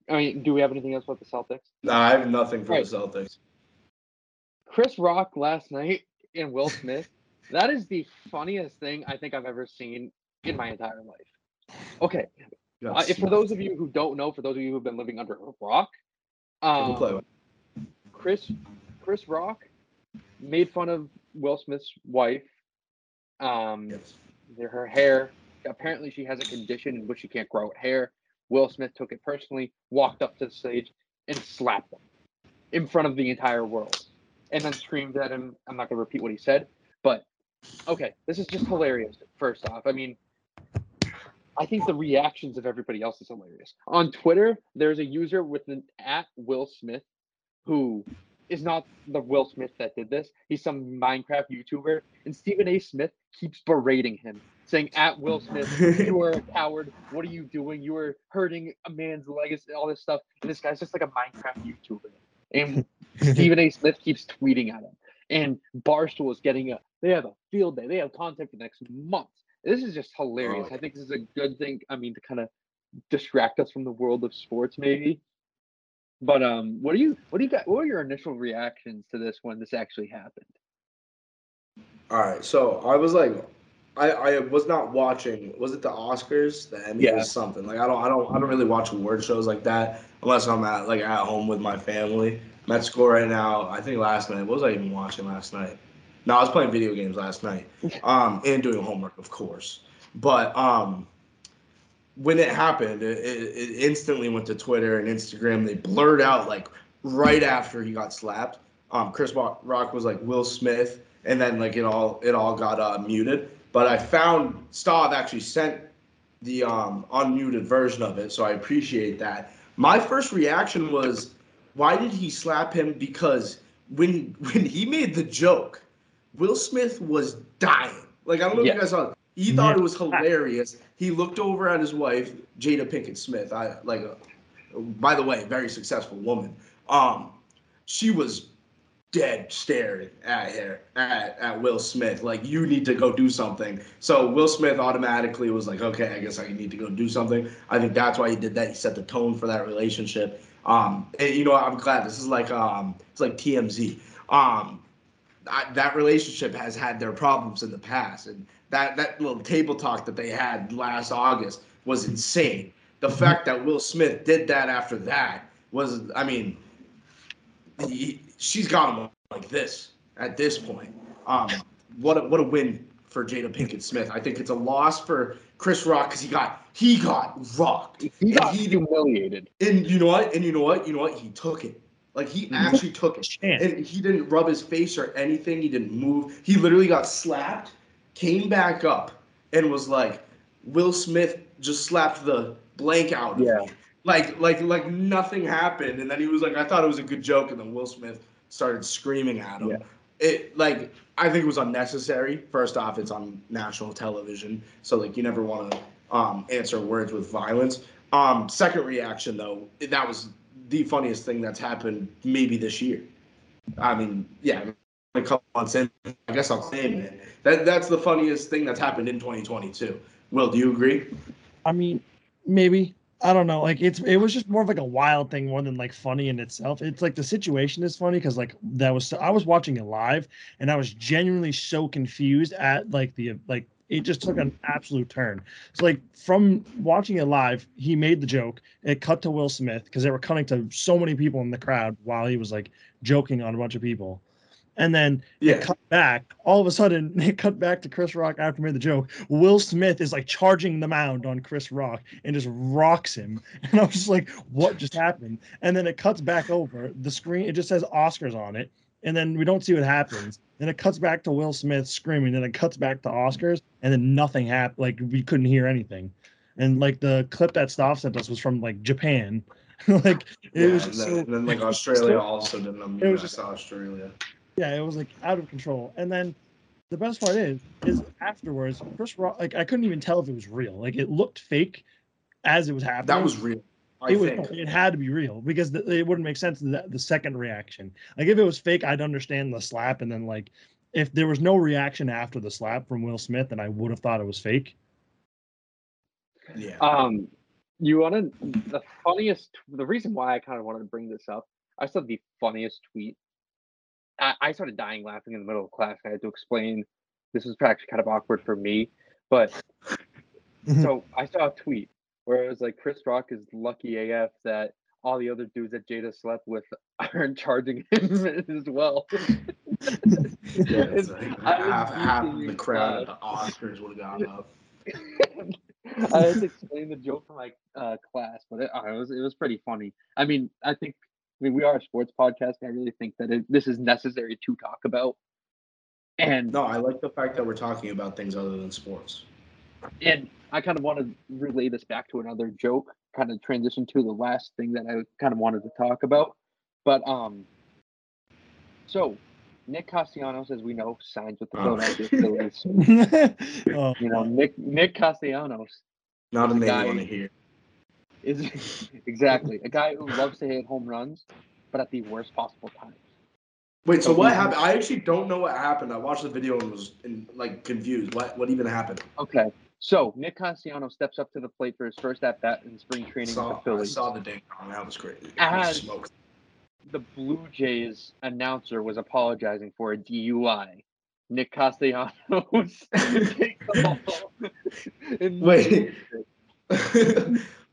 I mean, do we have anything else about the Celtics? No, I have nothing for Right. the Celtics. Chris Rock last night and Will Smith. that is the funniest thing I think I've ever seen in my entire life. Okay, uh, if for those of you who don't know, for those of you who've been living under a rock, um, Chris Chris Rock made fun of Will Smith's wife. Um, Yes. Her hair. Apparently, she has a condition in which she can't grow hair. Will Smith took it personally, walked up to the stage, and slapped him in front of the entire world, and then screamed at him. I'm not going to repeat what he said, but okay, this is just hilarious. First off, I mean, I think the reactions of everybody else is hilarious. On Twitter, there's a user with an at Will Smith who is not the Will Smith that did this. He's some Minecraft YouTuber, and Stephen A. Smith keeps berating him, saying, "At Will Smith, you are a coward. What are you doing? You are hurting a man's legacy, all this stuff." And this guy's just like a Minecraft YouTuber, and Stephen A. Smith keeps tweeting at him. And Barstool is getting a. They have a field day. They have content for the next month. This is just hilarious. Oh. I think this is a good thing. I mean, to kind of distract us from the world of sports, maybe. But um, what do you what do you got? What were your initial reactions to this when this actually happened? All right, so I was like, I, I was not watching. Was it the Oscars? The Emmys? Yeah. something. Like I don't I don't I don't really watch award shows like that unless I'm at like at home with my family. I'm at school right now. I think last night. What was I even watching last night? No, I was playing video games last night. Um, and doing homework, of course. But um, when it happened, it, it, it instantly went to Twitter and Instagram. They blurred out like right after he got slapped. Um, Chris Rock was like Will Smith, and then like it all it all got uh, muted. But I found Stav actually sent the um, unmuted version of it, so I appreciate that. My first reaction was, why did he slap him? Because when when he made the joke, Will Smith was dying. Like I don't know if you guys saw. It. He thought it was hilarious. He looked over at his wife, Jada Pinkett Smith. I like, a, by the way, very successful woman. Um, she was dead staring at her at, at Will Smith. Like you need to go do something. So Will Smith automatically was like, okay, I guess I need to go do something. I think that's why he did that. He set the tone for that relationship. Um, and you know, I'm glad this is like um, it's like TMZ. Um, I, that relationship has had their problems in the past, and that that little table talk that they had last August was insane. The fact that Will Smith did that after that was, I mean, he, she's got him like this at this point. Um, what a, what a win for Jada Pinkett Smith. I think it's a loss for Chris Rock because he got he got rocked. He got he- humiliated. And you know what? And you know what? You know what? He took it. Like he actually took it. Chance. And he didn't rub his face or anything. He didn't move. He literally got slapped, came back up, and was like, Will Smith just slapped the blank out of Yeah. me. Like, like, like nothing happened. And then he was like, I thought it was a good joke. And then Will Smith started screaming at him. Yeah. It like I think it was unnecessary. First off, it's on national television, so like you never want to um, answer words with violence. Um, second reaction though, that was the funniest thing that's happened maybe this year. I mean, yeah, a couple months in, I guess I'll say it. That that's the funniest thing that's happened in 2022. Will, do you agree? I mean, maybe. I don't know. Like it's it was just more of like a wild thing more than like funny in itself. It's like the situation is funny because like that was I was watching it live and I was genuinely so confused at like the like it just took an absolute turn. So like from watching it live, he made the joke. It cut to Will Smith because they were cutting to so many people in the crowd while he was like joking on a bunch of people. And then Yeah. it cut back. All of a sudden, it cut back to Chris Rock after made the joke. Will Smith is like charging the mound on Chris Rock and just rocks him. And I was just like, what just happened? And then it cuts back over the screen. It just says Oscars on it. And then we don't see what happens. Then it cuts back to Will Smith screaming. Then it cuts back to Oscars. And then nothing happened. Like we couldn't hear anything. And like the clip that Stav sent us was from like Japan. like it Yeah, was and, just then, so and then like Australia also didn't. It was just- Australia. Yeah, it was like out of control. And then the best part is, is afterwards, Chris Rock, like I couldn't even tell if it was real. Like it looked fake as it was happening. That was real. I it was. It had to be real because the, it wouldn't make sense the, the second reaction. Like if it was fake, I'd understand the slap, and then like if there was no reaction after the slap from Will Smith, then I would have thought it was fake. Yeah. Um, you want to the funniest? The reason why I kind of wanted to bring this up, I saw the funniest tweet. I, I started dying laughing in the middle of class. I had to explain. This was actually kind of awkward for me, but so I saw a tweet where it was like Chris Rock is lucky AF that all the other dudes that Jada slept with aren't charging him as well. Yeah, like half, half geeking the crowd at the Oscars would have gone up. I had to explain the joke to my uh, class, but it, uh, it was it was pretty funny. I mean, I think I mean we are a sports podcast. And I really think that it, this is necessary to talk about. And No, I like the fact that we're talking about things other than sports. and I kind of want to relay this back to another joke, kind of transition to the last thing that I kind of wanted to talk about. But um, so Nick Castellanos, as we know, signs with the Oh. Philadelphia Phillies. oh, You know, Nick Nick Castellanos Not a name guy- I want to hear. Is exactly a guy who loves to hit home runs, but at the worst possible times. Wait, so So what happened? I actually don't know what happened. I watched the video and was in, like confused. What what even happened? Okay, so Nick Castellanos steps up to the plate for his first at bat in spring training saw, with I the Phillies. saw the ding dong. That was crazy. As- the Blue Jays announcer was apologizing for a DUI. Nick Castellanos takes the ball. Wait.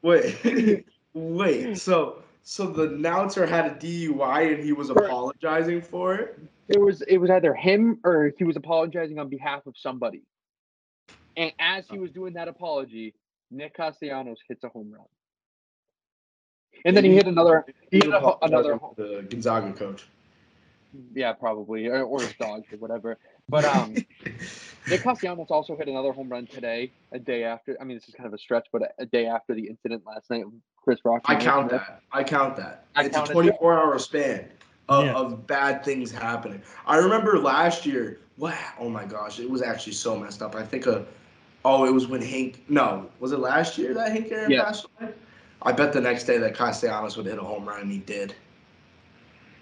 Wait, wait. Hmm. So so the announcer had a DUI and he was apologizing for it. It was it was either him or he was apologizing on behalf of somebody. And as he was doing that apology, Nick Castellanos hits a home run. And then he hit another he hit a, another the Gonzaga coach. yeah, probably, or, or his dog or whatever. But um, Nick Castellanos also hit another home run today, a day after. I mean, this is kind of a stretch, but a, a day after the incident last night. with Chris Rock. I count Smith. that. I count that. I it's a count it 24 hour span of, Yeah. of bad things happening. I remember last year. Wow. Oh my gosh, it was actually so messed up. I think a. Oh, it was when Hank. No, was it last year that Hank Aaron Yeah. passed away? I bet the next day that Castellanos would hit a home run, and he did.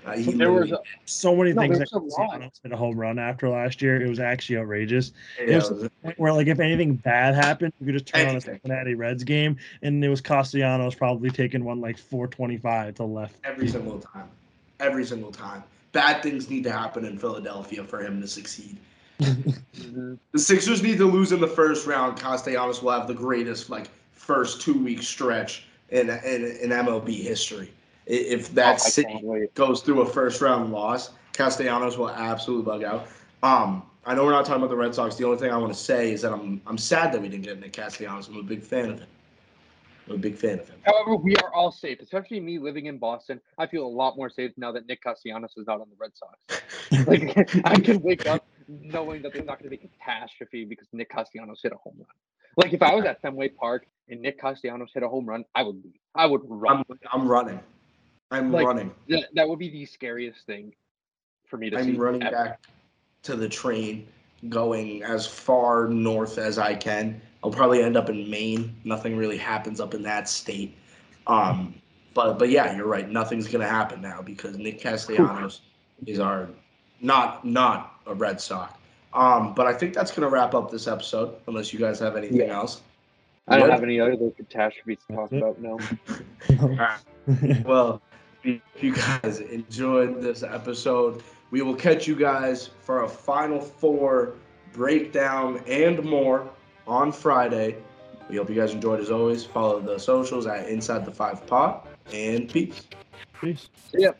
Uh, he There was literally- so many No, things that a lot. Hit a home run after last year. It was actually outrageous. yeah, it was- it was- Where like if anything bad happened, you could just turn on a Cincinnati Reds game, and it was Castellanos probably taking one like 425 to left. every single time. Every single time. Bad things need to happen in Philadelphia for him to succeed. Mhm. The Sixers need to lose in the first round. Castellanos will have the greatest like first two week stretch in in, in MLB history. If Oh, that I city goes through a first round loss, Castellanos will absolutely bug out. Um, I know we're not talking about the Red Sox. The only thing I want to say is that I'm I'm sad that we didn't get Nick Castellanos. I'm a big fan of him. I'm a big fan of him. However, we are all safe, especially me living in Boston. I feel a lot more safe now that Nick Castellanos is not on the Red Sox. Like I can wake up knowing that there's not going to be a catastrophe because Nick Castellanos hit a home run. Like if I was at Fenway Park and Nick Castellanos hit a home run, I would leave. I would run. I'm I'm running. I'm Like, running. That, that would be the scariest thing for me to see. I'm running ever. back to the train, going as far north as I can. I'll probably end up in Maine. Nothing really happens up in that state. Um, but but yeah, you're right. Nothing's gonna happen now because Nick Castellanos is our not not a Red Sox. Um, but I think that's gonna wrap up this episode. Unless you guys have anything else. I don't Good. have any other catastrophes to talk about. No. Well, if you guys enjoyed this episode, we will catch you guys for a final four breakdown, and more on Friday. We hope you guys enjoyed as always. Follow the socials at Inside the Five Pod and peace. Peace. See ya.